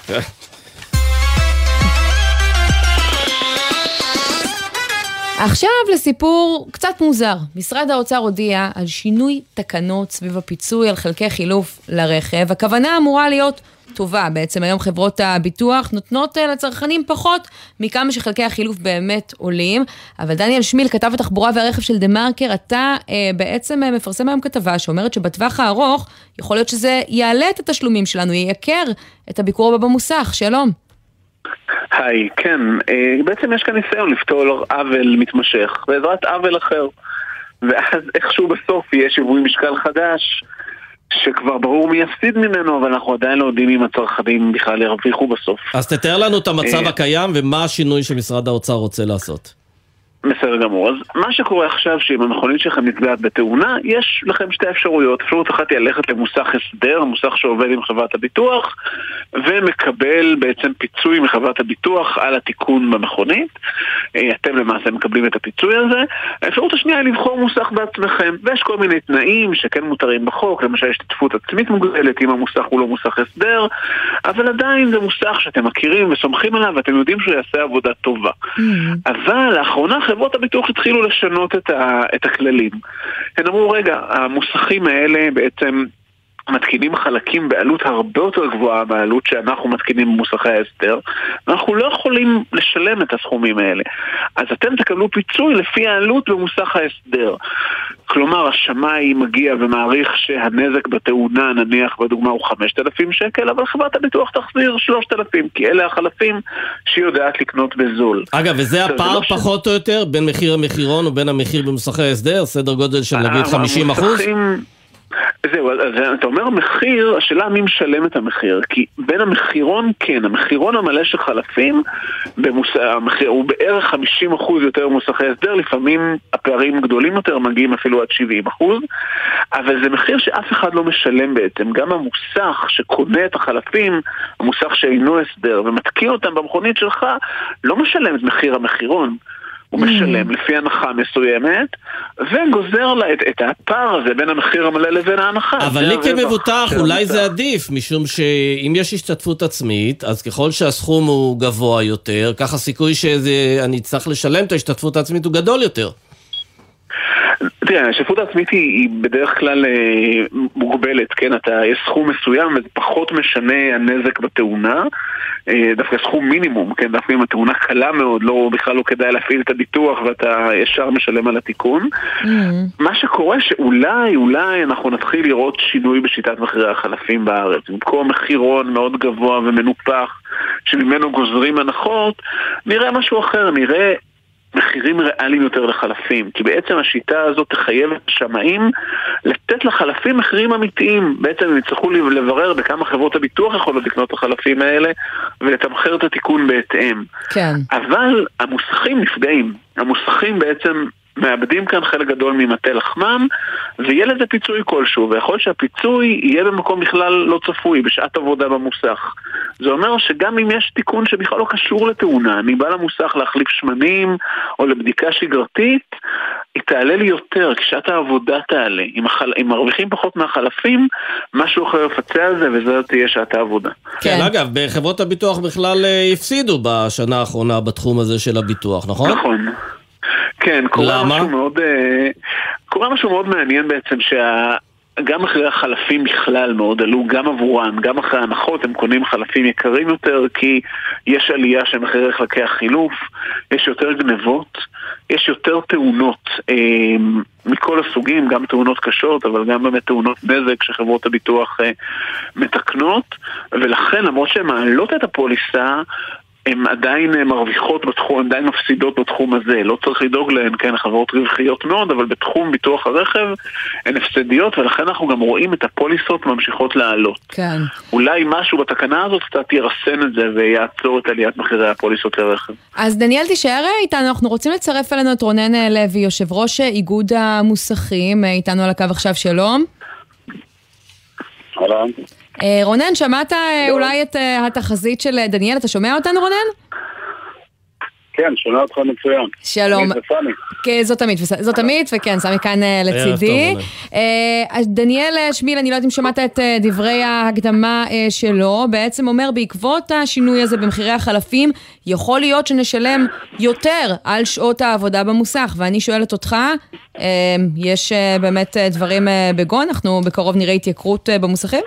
[SPEAKER 1] עכשיו לסיפור קצת מוזר. משרד האוצר הודיע על שינוי תקנות סביב הפיצוי על חלקי חילוף לרכב. הכוונה אמורה להיות טובה. בעצם היום חברות הביטוח נותנות אה, לצרכנים פחות מכמה שחלקי החילוף באמת עולים. אבל דניאל שמיל, כתב התחבורה והרכב של דה מרקר, אתה אה, בעצם אה, מפרסם היום כתבה שאומרת שבטווח הארוך יכול להיות שזה יעלה את התשלומים שלנו, ייקר את הביקור הבא במוסך. שלום.
[SPEAKER 5] היי, כן, אה, בעצם יש כאן ניסיון לפתור עוול מתמשך בעזרת עוול אחר ואז איכשהו בסוף יהיה שיווי משקל חדש שכבר ברור מי יפסיד ממנו, אבל אנחנו עדיין לא יודעים אם הצרכנים בכלל ירוויחו בסוף.
[SPEAKER 2] אז תתאר לנו את המצב אה, הקיים ומה השינוי שמשרד האוצר רוצה לעשות.
[SPEAKER 5] בסדר גמור. אז מה שקורה עכשיו, שאם המכונית שלכם נפגעת בתאונה, יש לכם שתי אפשרויות. אפשרות אחת היא ללכת למוסך הסדר, מוסך שעובד עם חברת הביטוח, ומקבל בעצם פיצוי מחברת הביטוח על התיקון במכונית. אה, אתם למעשה מקבלים את הפיצוי הזה. האפשרות השנייה היא לבחור מוסך בעצמכם, ויש כל מיני תנאים שכן מותרים בחוק, למשל השתתפות עצמית מוגבלת אם המוסך הוא לא מוסך הסדר, אבל עדיין זה מוסך שאתם מכירים וסומכים עליו ואתם יודעים שהוא יעשה עבודה טובה. Mm-hmm. אבל לאחרונה חברות הביטוח התחילו לשנות את, ה, את הכללים. הן אמרו, רגע, המוסכים האלה בעצם מתקינים חלקים בעלות הרבה יותר גבוהה מהעלות שאנחנו מתקינים במוסכי ההסדר ואנחנו לא יכולים לשלם את הסכומים האלה. אז אתם תקבלו פיצוי לפי העלות במוסך ההסדר. כלומר השמאי מגיע ומעריך שהנזק בתאונה נניח בדוגמה הוא 5,000 שקל אבל חברת הביטוח תחזיר 3,000 כי אלה החלפים שהיא יודעת לקנות בזול.
[SPEAKER 2] אגב וזה הפער לא פחות ש... או יותר בין מחיר המחירון ובין המחיר במוסכי ההסדר? סדר גודל של נגיד 50 אחוז?
[SPEAKER 5] זהו, אז אתה אומר מחיר, השאלה מי משלם את המחיר, כי בין המחירון, כן, המחירון המלא של חלפים במוס... המחיר, הוא בערך 50% יותר מוסכי הסדר, לפעמים הפערים גדולים יותר, מגיעים אפילו עד 70%, אבל זה מחיר שאף אחד לא משלם בעצם, גם המוסך שקונה את החלפים, המוסך שאינו הסדר ומתקין אותם במכונית שלך, לא משלם את מחיר המחירון. הוא mm. משלם לפי הנחה מסוימת, וגוזר לה את, את הפער הזה בין המחיר המלא לבין ההנחה.
[SPEAKER 2] אבל לי כמבוטח אולי זה עדיף, משום שאם יש השתתפות עצמית, אז ככל שהסכום הוא גבוה יותר, כך הסיכוי שאני אצטרך לשלם את ההשתתפות העצמית הוא גדול יותר.
[SPEAKER 5] תראה, השתתפות העצמית היא, היא בדרך כלל אה, מוגבלת, כן? אתה, יש סכום מסוים וזה פחות משנה הנזק בתאונה. אה, דווקא סכום מינימום, כן? דווקא אם התאונה קלה מאוד, לא, בכלל לא כדאי להפעיל את הביטוח ואתה ישר משלם על התיקון. Mm-hmm. מה שקורה שאולי, אולי אנחנו נתחיל לראות שינוי בשיטת מחירי החלפים בארץ. במקום מחירון מאוד גבוה ומנופח שממנו גוזרים הנחות, נראה משהו אחר, נראה מחירים ריאליים יותר לחלפים, כי בעצם השיטה הזאת תחייב את השמאים לתת לחלפים מחירים אמיתיים. בעצם הם יצטרכו לברר בכמה חברות הביטוח יכולות לקנות את החלפים האלה ולתמחר את התיקון בהתאם.
[SPEAKER 1] כן.
[SPEAKER 5] אבל המוסכים נפגעים. המוסכים בעצם מאבדים כאן חלק גדול ממטה לחמם, ויהיה לזה פיצוי כלשהו, ויכול להיות שהפיצוי יהיה במקום בכלל לא צפוי, בשעת עבודה במוסך. זה אומר שגם אם יש תיקון שבכלל לא קשור לתאונה, אני בא למוסך להחליף שמנים, או לבדיקה שגרתית, היא תעלה לי יותר, כשעת העבודה תעלה. אם, החל... אם מרוויחים פחות מהחלפים, משהו אחר יפצה על זה, וזו תהיה שעת העבודה.
[SPEAKER 2] כן, כן אגב, בחברות הביטוח בכלל אה, הפסידו בשנה האחרונה בתחום הזה של הביטוח, נכון?
[SPEAKER 5] נכון. כן, קורה משהו מאוד, אה, קורה משהו מאוד מעניין בעצם, שה... גם אחרי החלפים בכלל מאוד עלו, גם עבורם, גם אחרי ההנחות הם קונים חלפים יקרים יותר כי יש עלייה של מחירי חלקי החילוף, יש יותר גנבות, יש יותר תאונות אה, מכל הסוגים, גם תאונות קשות, אבל גם באמת תאונות נזק שחברות הביטוח אה, מתקנות, ולכן למרות שהן מעלות את הפוליסה, הן עדיין אה, מרוויחות בתחום, הן עדיין מפסידות בתחום הזה. לא צריך לדאוג להן, כן, חברות רווחיות מאוד, אבל בתחום ביטוח הרכב הן הפסדיות, ולכן אנחנו גם רואים את הפוליסות ממשיכות לעלות.
[SPEAKER 1] כן.
[SPEAKER 5] אולי משהו בתקנה הזאת קצת ירסן את זה ויעצור את עליית מחירי הפוליסות לרכב.
[SPEAKER 1] אז דניאל, תישאר איתנו, אנחנו רוצים לצרף אלינו את רונן אה, לוי, יושב ראש אה, איגוד המוסכים, איתנו על הקו עכשיו, שלום.
[SPEAKER 6] אהלן.
[SPEAKER 1] אה, רונן, שמעת אה, לא. אולי את אה, התחזית של דניאל? אתה שומע אותנו, רונן?
[SPEAKER 6] כן, שומע אותך מצוין.
[SPEAKER 1] שלום. כן, זאת עמית, זאת עמית, וכן, סמי כאן לצידי. דניאל שמיל, אני לא יודעת אם שמעת את דברי ההקדמה שלו, בעצם אומר, בעקבות השינוי הזה במחירי החלפים, יכול להיות שנשלם יותר על שעות העבודה במוסך. ואני שואלת אותך, יש באמת דברים בגו? אנחנו בקרוב נראה התייקרות במוסכים?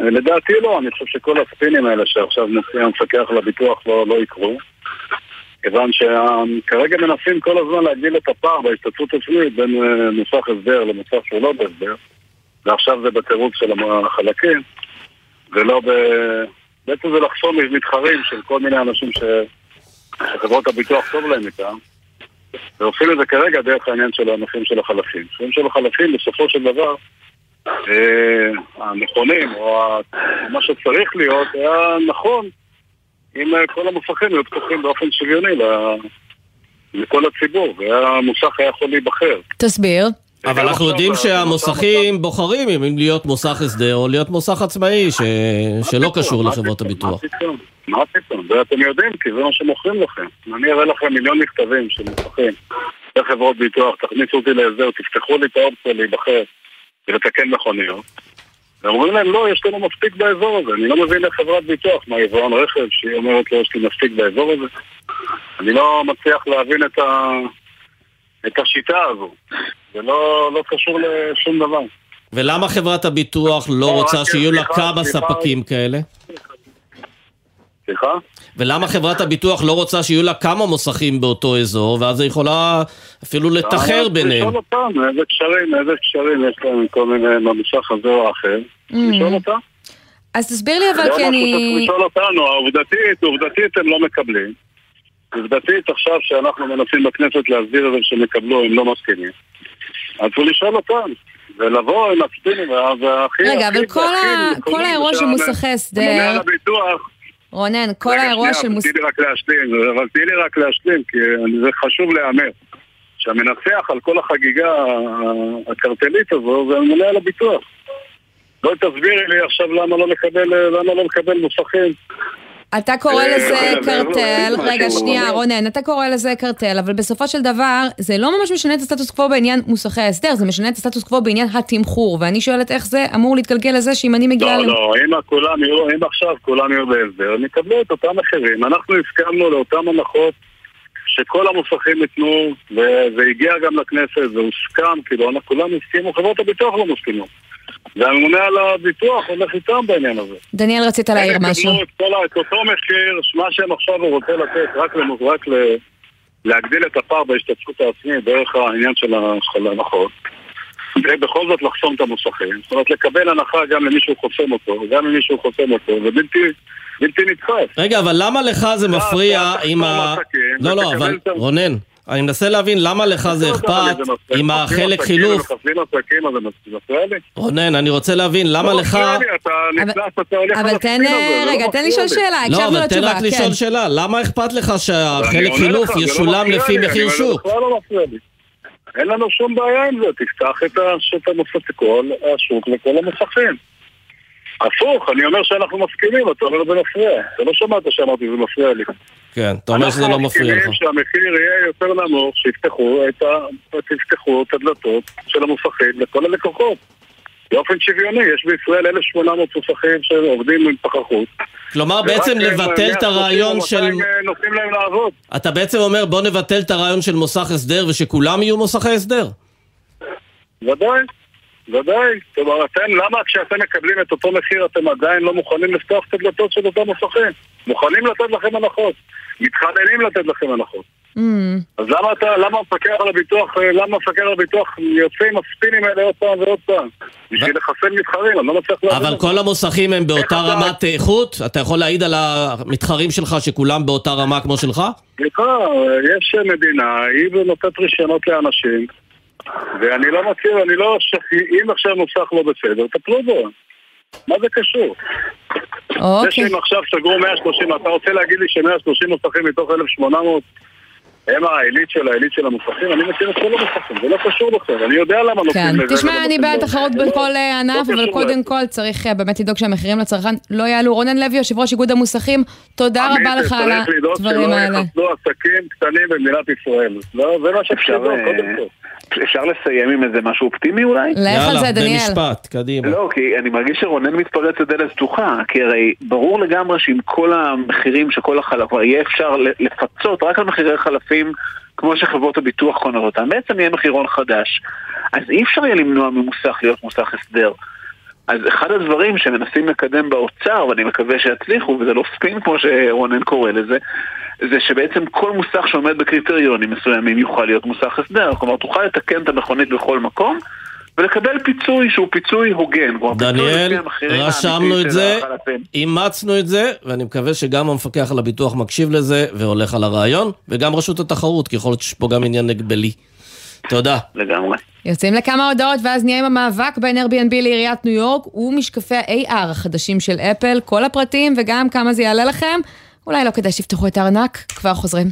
[SPEAKER 6] לדעתי לא, אני חושב שכל הספינים האלה שעכשיו מופיע המפקח על הביטוח לא, לא יקרו. כיוון שכרגע מנסים כל הזמן להגדיל את הפער בהשתתפות עצמית בין אה, מוסך הסדר למוסך שהוא לא בהסדר ועכשיו זה בטירוף של החלקים ולא ב... בעצם זה לחסום מתחרים של כל מיני אנשים ש... שחברות הביטוח טוב להם איתם ועושים את זה כרגע דרך העניין של המחיר של החלפים. המחיר של החלפים בסופו של דבר הנכונים, או מה שצריך להיות, היה נכון אם אה, כל המוסכים היו פתוחים באופן שוויוני לכל הציבור, והמוסך היה יכול להיבחר.
[SPEAKER 1] תסביר.
[SPEAKER 2] אבל אנחנו יודעים שהמוסכים בוחרים אם להיות מוסך הסדר או להיות מוסך עצמאי שלא קשור לחברות הביטוח.
[SPEAKER 6] מה פתאום? זה אתם יודעים, כי זה מה שמוכרים לכם. אני אראה לכם מיליון מכתבים של מוסכים לחברות ביטוח, תכניסו אותי להסדר, תפתחו לי את האופציה להיבחר. ולתקן מכוניות. ואומרים להם, לא, יש לנו מספיק באזור הזה. אני לא מבין איך חברת ביטוח, מה יבואן רכב, שהיא אומרת לו, יש לי מספיק באזור הזה. אני לא מצליח להבין את, ה... את השיטה הזו. זה לא, לא קשור לשום דבר.
[SPEAKER 2] ולמה חברת הביטוח לא, לא רוצה שיהיו לה כמה ספקים כאלה?
[SPEAKER 6] סליחה?
[SPEAKER 2] ולמה חברת הביטוח לא רוצה שיהיו לה כמה מוסכים באותו אזור, ואז היא יכולה אפילו לתחר ביניהם?
[SPEAKER 6] לשאול אותם, איזה קשרים, איזה קשרים יש להם כל מיני במוסך הזה או אחר. Mm. לשאול אותם.
[SPEAKER 1] אז תסביר לי אבל כי אני...
[SPEAKER 6] לא שצריך לשאול אותנו, העובדתית, עובדתית הם לא מקבלים. עובדתית עכשיו שאנחנו מנסים בכנסת להסביר את זה שהם יקבלו, הם לא מסכימים. אז הוא לשאול אותם. ולבוא עם הספינים, והכי...
[SPEAKER 1] רגע, אבל כל האירוע של מוסכי הסדר... מנהל
[SPEAKER 6] הביטוח
[SPEAKER 1] רונן, כל האירוע של
[SPEAKER 6] מוס... תני לי רק להשלים, אבל תני לי רק להשלים, כי זה חשוב להיאמר. שהמנצח על כל החגיגה הקרטלית הזו זה הממונה על הביטוח. לא תסבירי לי עכשיו למה לא לקבל, למה לא לקבל מוסכים.
[SPEAKER 1] אתה קורא לזה קרטל, רגע שנייה רונן, אתה קורא לזה קרטל, אבל בסופו של דבר זה לא ממש משנה את הסטטוס קוו בעניין מוסכי ההסדר, זה משנה את הסטטוס קוו בעניין התמחור, ואני שואלת איך זה אמור להתגלגל לזה שאם אני מגיעה...
[SPEAKER 6] לא, לא, אם עכשיו כולם יהיו בהסדר, הם יקבלו את אותם מחירים. אנחנו הסכמנו לאותם הנחות שכל המוסכים ייתנו, וזה הגיע גם לכנסת, זה הוסכם, כאילו, כולם הסכימו, חברות הביטוח לא מסכימו. והממונה על הביטוח הולך איתם בעניין הזה.
[SPEAKER 1] דניאל, רצית להעיר משהו.
[SPEAKER 6] את אותו מחיר, מה שהם עכשיו הוא רוצה לתת, רק, רק ל, להגדיל את הפער בהשתתפות העצמית דרך העניין של ההנחות. ובכל זאת לחסום את המוסכים. זאת אומרת, לקבל הנחה גם למי שהוא חוסם אותו, גם למי שהוא חוסם אותו, זה בלתי... בלתי נתפס.
[SPEAKER 2] רגע, אבל למה לך זה מפריע עם ה... לא, לא, אבל רונן, אני מנסה להבין למה לך זה
[SPEAKER 6] לא
[SPEAKER 2] אכפת עם החלק חילוף. רונן, אני רוצה להבין למה
[SPEAKER 6] לא
[SPEAKER 2] לך...
[SPEAKER 1] אבל תן, רגע,
[SPEAKER 6] לא
[SPEAKER 1] תן לשאול. שאלה,
[SPEAKER 2] לא,
[SPEAKER 1] הקשבנו
[SPEAKER 2] אבל תן
[SPEAKER 1] לתשובה,
[SPEAKER 2] רק לשאול
[SPEAKER 1] כן.
[SPEAKER 2] שאלה, למה אכפת לך שהחלק חילוף
[SPEAKER 6] לא
[SPEAKER 2] ישולם לפי מחיר שוק?
[SPEAKER 6] לא. אין לנו שום בעיה עם זה, תפתח את ה- את המוסך, כל השוק לכל המוסכים. הפוך, אני אומר שאנחנו מסכימים, אתה אומר זה מפריע. אתה לא שמעת שאמרתי זה מפריע לי.
[SPEAKER 2] כן, אתה אומר שזה לא מפריע לך.
[SPEAKER 6] אנחנו מסכימים שהמחיר יהיה יותר נמוך, שיפתחו את ה- תפתחו את הדלתות של המוסכים לכל הלקוחות. באופן שוויוני, יש בישראל 1,800 מוסכים שעובדים עם פחחות.
[SPEAKER 2] כלומר, בעצם
[SPEAKER 6] אה,
[SPEAKER 2] לבטל את
[SPEAKER 6] 130 או
[SPEAKER 2] הרעיון של...
[SPEAKER 6] 200, אה, נותנים להם לעבוד.
[SPEAKER 2] אתה בעצם אומר בוא נבטל את הרעיון של מוסך הסדר ושכולם יהיו מוסכי הסדר.
[SPEAKER 6] ודאי, ודאי. כלומר, אתם, למה כשאתם מקבלים את אותו מחיר אתם עדיין לא מוכנים לפתוח את הדלתות של אותם מוסכים? מוכנים לתת לכם הנחות. מתחננים לתת לכם הנחות.
[SPEAKER 1] Mm,
[SPEAKER 6] אז למה אתה, למה המפקח על הביטוח, אה, למה המפקח על הביטוח יוצא עם הספינים האלה עוד פעם ועוד פעם? בשביל לחסל מתחרים, אני לא מצליח להבין.
[SPEAKER 2] אבל כל. המוסכים הם באותה רמת איכות? אתה יכול להעיד על המתחרים שלך שכולם באותה רמה כמו שלך?
[SPEAKER 6] סליחה, יש מדינה, היא נותנת רישיונות לאנשים, ואני לא מכיר, אני לא... אם עכשיו מוסך לא בסדר, טפלו בו. מה זה קשור? זה
[SPEAKER 1] אוקיי.
[SPEAKER 6] שהם עכשיו סגרו 130, אתה רוצה להגיד לי ש-130 מוסכים מתוך 1,800 הם העילית של העילית של המוסכים? אני מכיר את כל המוסכים, זה לא קשור בכלל, אני יודע למה נותנים
[SPEAKER 1] כן,
[SPEAKER 6] לזה.
[SPEAKER 1] תשמע,
[SPEAKER 6] ולא
[SPEAKER 1] אני בעד. תחרות
[SPEAKER 6] זה לא-
[SPEAKER 1] בכל אה, ענף,
[SPEAKER 6] לא
[SPEAKER 1] אבל קודם. כל צריך אה, באמת לדאוג שהמחירים לצרכן לא יעלו. רונן לוי, יושב ראש איגוד המוסכים, תודה רבה לך על
[SPEAKER 6] צריך לדאוג
[SPEAKER 1] הדברים
[SPEAKER 6] שלא
[SPEAKER 1] האלה.
[SPEAKER 6] יחסלו עסקים קטנים במדינת ישראל. לא, זה מה שצריך
[SPEAKER 5] אפשר,
[SPEAKER 6] לדאוג,
[SPEAKER 5] אה,
[SPEAKER 6] קודם כל.
[SPEAKER 5] אפשר לסיים עם איזה משהו אופטימי אולי?
[SPEAKER 1] לך על זה, דניאל.
[SPEAKER 2] במשפט, קדימה.
[SPEAKER 5] לא, כי אני מרגיש שרונן מתפרץ לדלת פתוחה, כי הרי ברור לגמרי שעם כל המחירים של כל כבר יהיה אפשר לפצות רק על מחירי חלפים כמו שחברות הביטוח קונות אותם, בעצם יהיה מחירון חדש. אז אי אפשר יהיה למנוע ממוסך להיות מוסך הסדר. אז אחד הדברים שמנסים לקדם באוצר, ואני מקווה שיצליחו, וזה לא ספין כמו שרונן קורא לזה, זה שבעצם כל מוסך שעומד בקריטריונים מסוימים יוכל להיות מוסך הסדר. כלומר, תוכל לתקן את המכונית בכל מקום, ולקבל פיצוי שהוא פיצוי הוגן.
[SPEAKER 2] דניאל, רשמנו את זה. אימצנו את זה, ואני מקווה שגם המפקח על הביטוח מקשיב לזה והולך על הרעיון, וגם רשות התחרות, כי יכול להיות שיש פה גם עניין נגבלי. תודה.
[SPEAKER 5] לגמרי.
[SPEAKER 1] יוצאים לכמה הודעות ואז נהיה עם המאבק בין Airbnb לעיריית ניו יורק ומשקפי ה-AR החדשים של אפל, כל הפרטים וגם כמה זה יעלה לכם. אולי לא כדאי שתפתחו את הארנק, כבר חוזרים.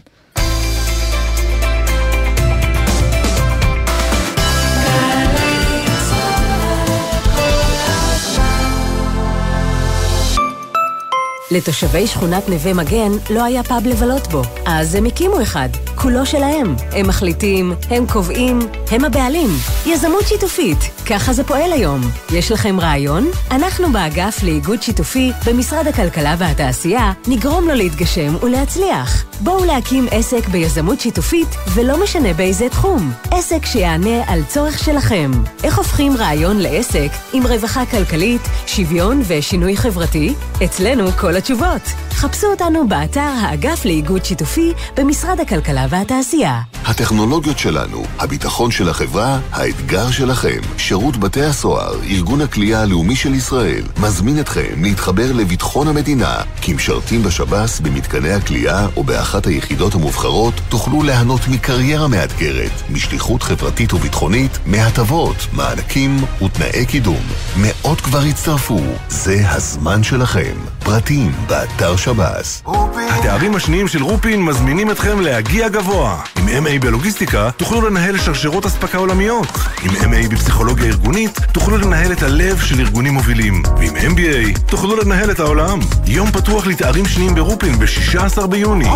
[SPEAKER 7] לתושבי שכונת נווה מגן לא היה פאב לבלות בו, אז הם הקימו אחד. כולו שלהם. הם מחליטים, הם קובעים, הם הבעלים. יזמות שיתופית, ככה זה פועל היום. יש לכם רעיון? אנחנו באגף לאיגוד שיתופי במשרד הכלכלה והתעשייה נגרום לו להתגשם ולהצליח. בואו להקים עסק ביזמות שיתופית, ולא משנה באיזה תחום. עסק שיענה על צורך שלכם. איך הופכים רעיון לעסק עם רווחה כלכלית, שוויון ושינוי חברתי? אצלנו כל התשובות. חפשו אותנו באתר האגף לאיגוד שיתופי במשרד הכלכלה והתעשייה.
[SPEAKER 8] הטכנולוגיות שלנו, הביטחון של החברה, האתגר שלכם. שירות בתי הסוהר, ארגון הכלייה הלאומי של ישראל, מזמין אתכם להתחבר לביטחון המדינה. כמשרתים בשב"ס, במתקני הכלייה או באחת היחידות המובחרות, תוכלו ליהנות מקריירה מאתגרת, משליחות חברתית וביטחונית, מהטבות, מענקים ותנאי קידום. מאות כבר הצטרפו, זה הזמן שלכם. פרטים באתר שב"ס.
[SPEAKER 9] התארים השניים של רופין מזמינים אתכם להגיע גבוה. עם MA בלוגיסטיקה תוכלו לנהל שרשרות אספקה עולמיות. עם MA בפסיכולוגיה ארגונית תוכלו לנהל את הלב של ארגונים מובילים. ועם MBA תוכלו לנהל את העולם. יום פתוח לתארים שניים ברופין ב-16 ביוני.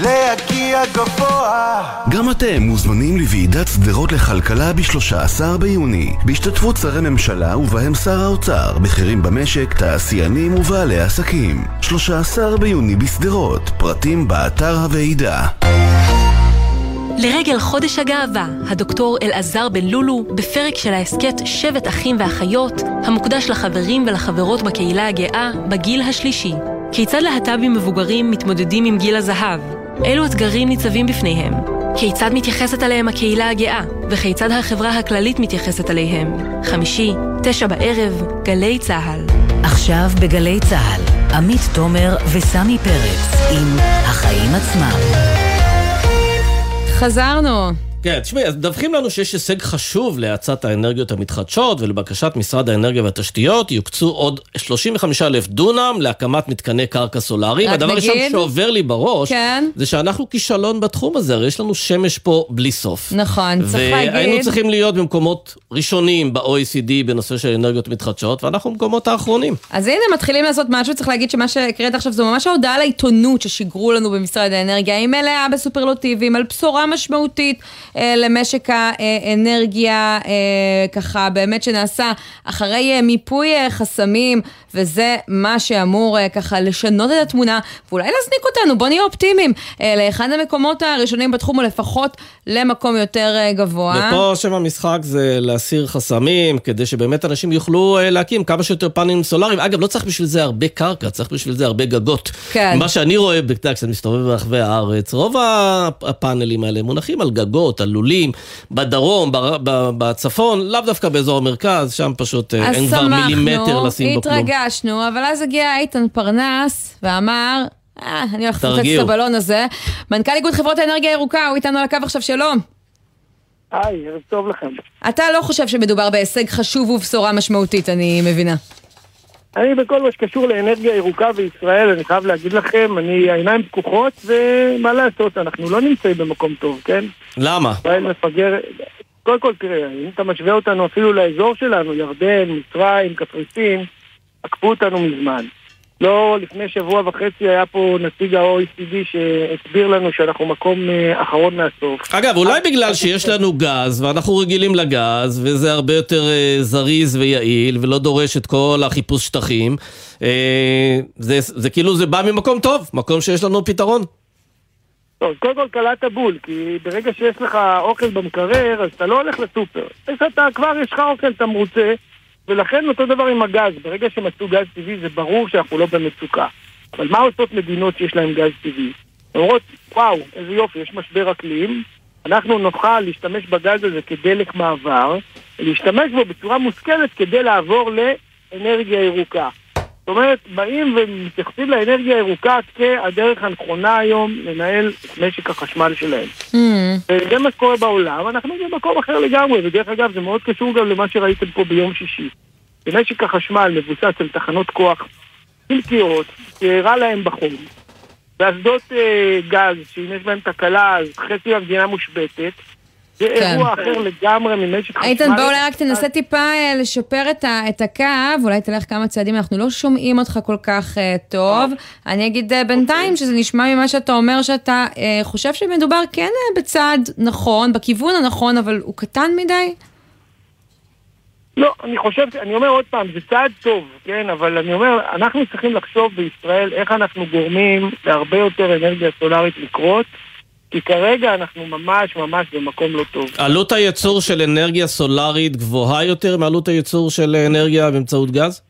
[SPEAKER 10] להגיע גבוה.
[SPEAKER 9] גם אתם מוזמנים לוועידת שדרות לכלכלה ב-13 ביוני, בהשתתפות שרי ממשלה ובהם שר האוצר, בכירים במשק, תעשיינים ובעלי עסקים. 13 ביוני בשדרות, פרטים באתר הוועידה.
[SPEAKER 11] לרגל חודש הגאווה, הדוקטור אלעזר בן לולו, בפרק של ההסכת שבט אחים ואחיות, המוקדש לחברים ולחברות בקהילה הגאה בגיל השלישי. כיצד להט"בים מבוגרים מתמודדים עם גיל הזהב? אילו אתגרים ניצבים בפניהם? כיצד מתייחסת אליהם הקהילה הגאה? וכיצד החברה הכללית מתייחסת אליהם? חמישי, תשע בערב, גלי צה"ל.
[SPEAKER 7] עכשיו בגלי צה"ל, עמית תומר וסמי פרץ עם החיים עצמם.
[SPEAKER 1] חזרנו.
[SPEAKER 2] כן, תשמעי, אז מדווחים לנו שיש הישג חשוב להאצת האנרגיות המתחדשות, ולבקשת משרד האנרגיה והתשתיות יוקצו עוד 35 אלף דונם להקמת מתקני קרקע סולאריים.
[SPEAKER 1] רק
[SPEAKER 2] הדבר הראשון שעובר לי בראש,
[SPEAKER 1] כן.
[SPEAKER 2] זה שאנחנו כישלון בתחום הזה, הרי יש לנו שמש פה בלי סוף.
[SPEAKER 1] נכון, צריך
[SPEAKER 2] והיינו
[SPEAKER 1] להגיד...
[SPEAKER 2] צריכים להיות במקומות ראשונים ב-OECD בנושא של אנרגיות מתחדשות, ואנחנו במקומות האחרונים.
[SPEAKER 1] אז הנה, מתחילים לעשות משהו, צריך להגיד שמה שהקראת עכשיו זו ממש ההודעה לעיתונות ששיגרו לנו במשרד האנרגיה. היא מלאה בסופרלוטיבים, על בשורה משמעותית למשק האנרגיה, אה, ככה באמת שנעשה אחרי אה, מיפוי אה, חסמים, וזה מה שאמור אה, ככה לשנות את התמונה, ואולי להזניק אותנו, בוא נהיה אופטימיים, אה, לאחד המקומות הראשונים בתחום, או לפחות למקום יותר אה, גבוה.
[SPEAKER 2] ופה שם המשחק זה להסיר חסמים, כדי שבאמת אנשים יוכלו אה, להקים כמה שיותר פאנלים סולאריים. אגב, לא צריך בשביל זה הרבה קרקע, צריך בשביל זה הרבה גגות.
[SPEAKER 1] כן.
[SPEAKER 2] מה שאני רואה, כשאני מסתובב ברחבי הארץ, רוב הפ- הפאנלים האלה מונחים על גגות, על לולים, בדרום, בצפון, לאו דווקא באזור המרכז, שם פשוט אה,
[SPEAKER 1] אז
[SPEAKER 2] אין כבר
[SPEAKER 1] שמחנו,
[SPEAKER 2] מילימטר לשים בו כלום.
[SPEAKER 1] התרגשנו, אבל אז הגיע איתן פרנס ואמר, אה, אני הולך לפוצץ. את הבלון הזה. מנכ"ל איגוד חברות האנרגיה הירוקה, הוא איתנו על הקו עכשיו, שלום.
[SPEAKER 12] היי, ערב טוב לכם.
[SPEAKER 1] אתה לא חושב שמדובר בהישג חשוב ובשורה משמעותית, אני מבינה.
[SPEAKER 12] אני בכל מה שקשור לאנרגיה ירוקה בישראל, אני חייב להגיד לכם, אני העיניים פקוחות, ומה לעשות, אנחנו לא נמצאים במקום טוב, כן?
[SPEAKER 2] למה?
[SPEAKER 12] ישראל מפגר... קודם כל, תראה, אם אתה משווה אותנו אפילו לאזור שלנו, ירדן, מצרים, קפריסין, עקפו אותנו מזמן. לא, לפני שבוע וחצי היה פה נציג ה-OECD שהסביר לנו שאנחנו מקום אה, אחרון מהסוף.
[SPEAKER 2] אגב, אולי בגלל שיש לנו גז, ואנחנו רגילים לגז, וזה הרבה יותר אה, זריז ויעיל, ולא דורש את כל החיפוש שטחים, אה, זה, זה כאילו זה בא ממקום טוב, מקום שיש לנו פתרון.
[SPEAKER 12] טוב, קודם כל קלעת בול, כי ברגע שיש לך אוכל במקרר, אז אתה לא הולך לסופר. אז אתה כבר יש לך אוכל, אתה מרוצה, ולכן אותו דבר עם הגז. ברגע שמצאו גז טבעי זה ברור שאנחנו לא במצוקה. אבל מה עושות מדינות שיש להן גז טבעי? אומרות, וואו, איזה יופי, יש משבר אקלים, אנחנו נוכל להשתמש בגז הזה כדלק מעבר, ולהשתמש בו בצורה מושכלת כדי לעבור לאנרגיה ירוקה. זאת אומרת, באים ומתייחסים לאנרגיה הירוקה כהדרך הנכונה היום לנהל את משק החשמל שלהם. וזה מה שקורה בעולם, אנחנו במקום אחר לגמרי, ודרך אגב זה מאוד קשור גם למה שראיתם פה ביום שישי. משק החשמל מבוסס על תחנות כוח חלקיות, שרע להם בחום, ואסדות אה, גז, שאם יש בהם תקלה אז חצי מהמדינה מושבתת, זה
[SPEAKER 1] כן.
[SPEAKER 12] אירוע אחר לגמרי ממשק חשמל.
[SPEAKER 1] איתן, בוא אולי רק תנסה טיפה אה, לשפר את, ה, את הקו, אולי תלך כמה צעדים, אנחנו לא שומעים אותך כל כך אה, טוב. אני אגיד אה, בינתיים שזה נשמע ממה שאתה אומר שאתה אה, חושב שמדובר כן אה, בצעד נכון, בכיוון הנכון, אבל הוא קטן מדי.
[SPEAKER 12] לא, אני חושב, אני אומר עוד פעם, זה צעד טוב, כן, אבל אני אומר, אנחנו צריכים לחשוב בישראל איך אנחנו גורמים להרבה יותר אנרגיה סולארית לקרות, כי כרגע אנחנו ממש ממש במקום לא טוב.
[SPEAKER 2] עלות הייצור של אנרגיה סולארית גבוהה יותר מעלות הייצור של אנרגיה באמצעות גז?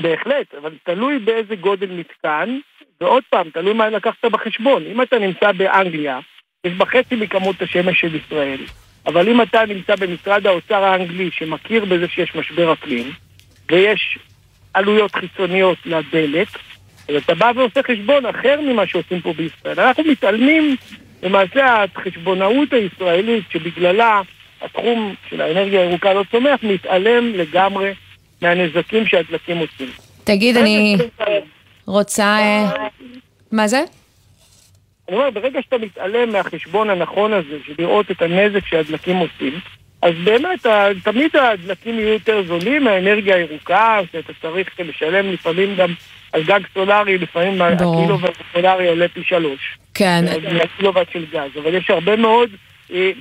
[SPEAKER 12] בהחלט, אבל תלוי באיזה גודל מתקן, ועוד פעם, תלוי מה לקחת בחשבון. אם אתה נמצא באנגליה, יש בה חצי מכמות השמש של ישראל, אבל אם אתה נמצא במשרד האוצר האנגלי שמכיר בזה שיש משבר אקלים, ויש עלויות חיצוניות לדלק, אז אתה בא ועושה חשבון אחר ממה שעושים פה בישראל. אנחנו מתעלמים, למעשה החשבונאות הישראלית שבגללה התחום של האנרגיה הירוקה לא צומח, מתעלם לגמרי מהנזקים שהדלקים עושים.
[SPEAKER 1] תגיד, אני רוצה... אה, מה זה?
[SPEAKER 12] אני אומר, ברגע שאתה מתעלם מהחשבון הנכון הזה, של לראות את הנזק שהדלקים עושים, אז באמת, תמיד הדלקים יהיו יותר זולים מהאנרגיה הירוקה, שאתה צריך לשלם לפעמים גם על גג סולארי, לפעמים. הקילוואט סולארי עולה פי שלוש.
[SPEAKER 1] כן.
[SPEAKER 12] מהקילוואט של גז, אבל יש הרבה מאוד, אה,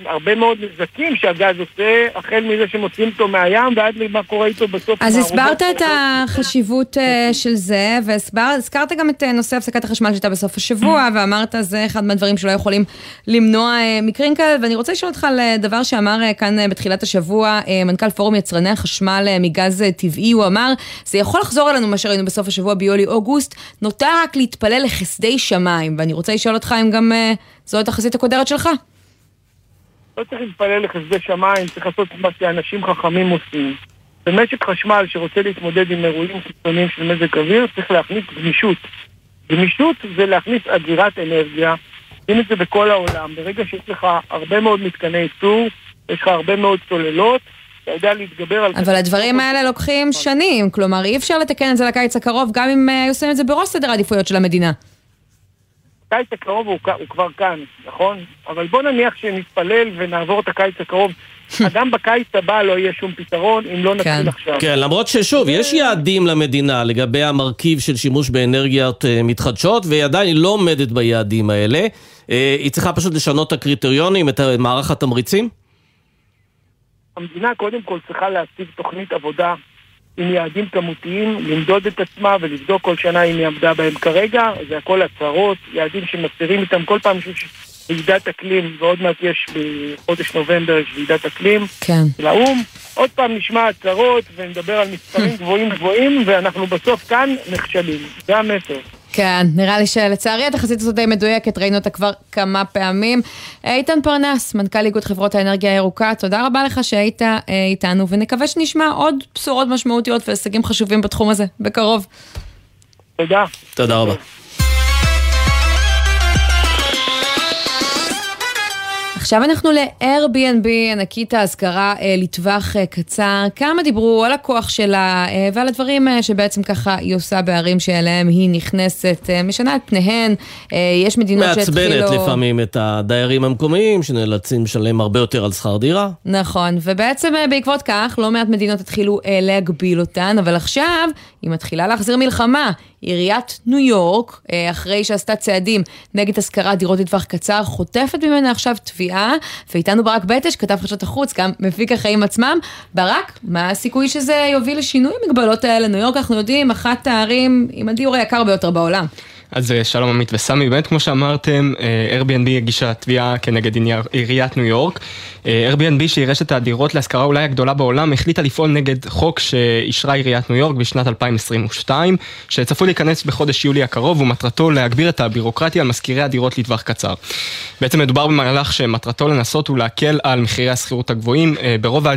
[SPEAKER 12] הרבה מאוד נזקים שהגז עושה, החל מזה שמוציאים אותו מהים ועד למה קורה איתו בסוף.
[SPEAKER 1] אז הסברת. את החשיבות אה, של זה, והזכרת גם את אה, נושא הפסקת החשמל שהייתה בסוף השבוע, ואמרת זה אחד מהדברים שלא יכולים למנוע אה, מקרים כאלה, ואני רוצה לשאול אותך על אה, דבר שאמר אה, כאן אה, בתחילת השבוע אה, מנכ"ל פורום יצרני החשמל אה, מגז אה, טבעי, הוא אמר, זה יכול לחזור אלינו מה שראינו בסוף השבוע ביולי-אוגוסט, נותר רק להתפלל לחסדי שמיים, ואני רוצה לשאול אותך אם גם אה, זו התחזית הקודרת שלך.
[SPEAKER 12] לא צריך להתפלל לחסדי שמיים, צריך לעשות מה שאנשים חכמים עושים. במשק חשמל שרוצה להתמודד עם אירועים קיצוניים של מזג אוויר, צריך להכניס גמישות. גמישות זה להכניס אגירת אנרגיה רואים את זה בכל העולם. ברגע שיש לך הרבה מאוד מתקני ייצור, יש לך הרבה מאוד צוללות, אתה יודע להתגבר על...
[SPEAKER 1] אבל הדברים האלה לוקחים שנים, כלומר אי אפשר לתקן את זה לקיץ הקרוב, גם אם אה, היו עושים את זה בראש סדר העדיפויות של המדינה.
[SPEAKER 12] הקיץ הקרוב הוא, הוא כבר כאן, נכון? אבל בוא נניח שנתפלל ונעבור את הקיץ הקרוב. גם בקיץ הבא לא יהיה שום פתרון אם לא נתחיל
[SPEAKER 1] כן.
[SPEAKER 12] עכשיו.
[SPEAKER 2] כן, למרות ששוב, יש יעדים למדינה לגבי המרכיב של שימוש באנרגיות אה, מתחדשות, והיא עדיין לא עומדת ביעדים האלה. אה, היא צריכה פשוט לשנות את הקריטריונים, את מערך התמריצים?
[SPEAKER 12] המדינה קודם כל צריכה להציג תוכנית עבודה עם יעדים כמותיים, למדוד את עצמה ולבדוק כל שנה אם היא עמדה בהם כרגע, זה הכל הצהרות, יעדים שמסתירים איתם כל פעם שיש ועידת אקלים, ועוד מעט יש בחודש נובמבר יש ועידת אקלים
[SPEAKER 1] כן.
[SPEAKER 12] לאו"ם, עוד פעם נשמע הצהרות ונדבר על מספרים גבוהים גבוהים ואנחנו בסוף כאן נכשלים, זה המסר.
[SPEAKER 1] כן, נראה לי שלצערי התחזית הזאת די מדויקת, ראינו אותה כבר כמה פעמים. איתן פרנס, מנכ"ל איגוד חברות האנרגיה הירוקה, תודה רבה לך שהיית אה, איתנו, ונקווה שנשמע עוד בשורות משמעותיות והישגים חשובים בתחום הזה, בקרוב.
[SPEAKER 12] תודה.
[SPEAKER 2] תודה רבה.
[SPEAKER 1] עכשיו אנחנו ל-Airbnb, ענקית ההשכרה אה, לטווח אה, קצר. כמה דיברו על הכוח שלה אה, ועל הדברים אה, שבעצם ככה היא עושה בערים שאליהם היא נכנסת, אה, משנה את פניהן. אה, יש מדינות שהתחילו...
[SPEAKER 2] מעצבנת לפעמים את הדיירים המקומיים שנאלצים לשלם הרבה יותר על שכר דירה.
[SPEAKER 1] נכון, ובעצם אה, בעקבות כך, לא מעט מדינות התחילו אה, להגביל אותן, אבל עכשיו היא מתחילה להחזיר מלחמה. עיריית ניו יורק, אה, אחרי שעשתה צעדים נגד השכרת דירות לטווח קצר, חוטפת ממנה עכשיו תביעה, ואיתנו ברק בטש, כתב חדשות החוץ, גם מפיק החיים עצמם. ברק, מה הסיכוי שזה יוביל לשינוי המגבלות האלה? ניו יורק, אנחנו יודעים, אחת הערים עם הדיור היקר ביותר בעולם.
[SPEAKER 13] אז אה, שלום עמית וסמי, באמת כמו שאמרתם, אה, Airbnb הגישה תביעה כנגד עיריית ניו יורק. אה, Airbnb שהיא רשת הדירות להשכרה אולי הגדולה בעולם, החליטה לפעול נגד חוק שאישרה עיריית ניו יורק בשנת 2022, שצפוי להיכנס בחודש יולי הקרוב, ומטרתו להגביר את הבירוקרטיה על משכירי הדירות לטווח קצר. בעצם מדובר במהלך שמטרתו לנסות ולהקל על מחירי השכירות הגבוהים. ברוב,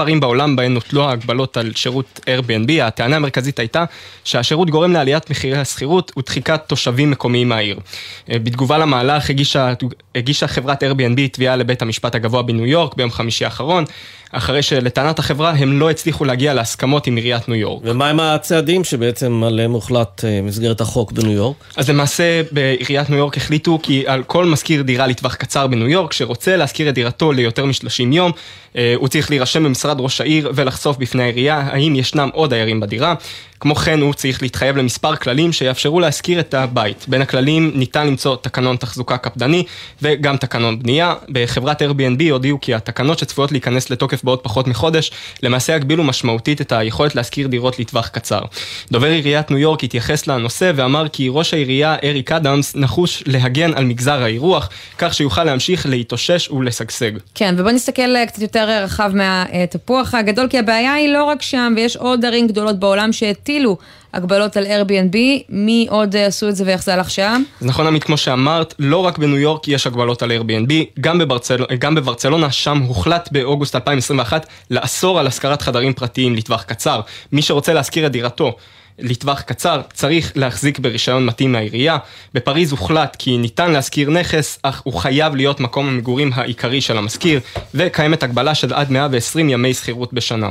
[SPEAKER 13] הערים בעולם בהן נוטלו ההגבלות על שירות Airbnb, הטענה המרכזית הייתה שהשירות גורם לעליית מחירי השכירות ודחיקת תושבים מקומיים מהעיר. בתגובה למהלך הגישה, הגישה חברת Airbnb תביעה לבית המשפט הגבוה בניו יורק ביום חמישי האחרון, אחרי שלטענת החברה הם לא הצליחו להגיע להסכמות עם עיריית ניו יורק.
[SPEAKER 2] ומה עם הצעדים שבעצם עליהם הוחלט במסגרת החוק בניו יורק?
[SPEAKER 13] אז למעשה בעיריית ניו יורק החליטו כי על כל משכיר דירה לטווח קצר בניו יורק, שרוצה להשכיר את דירתו ליותר מ-30 יום, הוא צריך להירשם במשרד ראש העיר ולחשוף בפני העירייה האם ישנם עוד דיירים בדירה. כמו כן הוא צריך להתחייב למספר כללים שיאפשרו להשכיר את הבית. בין הכללים ניתן למצוא תקנון תחזוקה קפדני וגם תקנון בנייה. בחברת Airbnb הודיעו כי התקנות שצפויות להיכנס לתוקף בעוד פחות מחודש, למעשה יגבילו משמעותית את היכולת להשכיר דירות לטווח קצר. דובר עיריית ניו יורק התייחס לנושא ואמר כי ראש העירייה אריק אדמס נחוש להגן על מגזר האירוח, כך שיוכל להמשיך להתאושש ולשגשג.
[SPEAKER 1] כן, ובוא נסתכל קצת יותר רחב מהתפוח הגדול, כי הבעיה היא לא רק שם, ויש עוד ערים גדולות בעולם שהטילו הגבלות על Airbnb, מי עוד עשו את זה ואיך זה הלך שם?
[SPEAKER 13] זה נכון עמית, כמו שאמרת, לא רק בניו יורק יש הגבלות על Airbnb, גם, בברצל... גם בברצלונה, שם הוחלט באוגוסט 2021 לאסור על השכרת חדרים פרטיים לטווח קצר. מי שרוצה להשכיר את דירתו לטווח קצר צריך להחזיק ברישיון מתאים מהעירייה. בפריז הוחלט כי ניתן להשכיר נכס, אך הוא חייב להיות מקום המגורים העיקרי של המשכיר, וקיימת הגבלה של עד 120 ימי שכירות בשנה.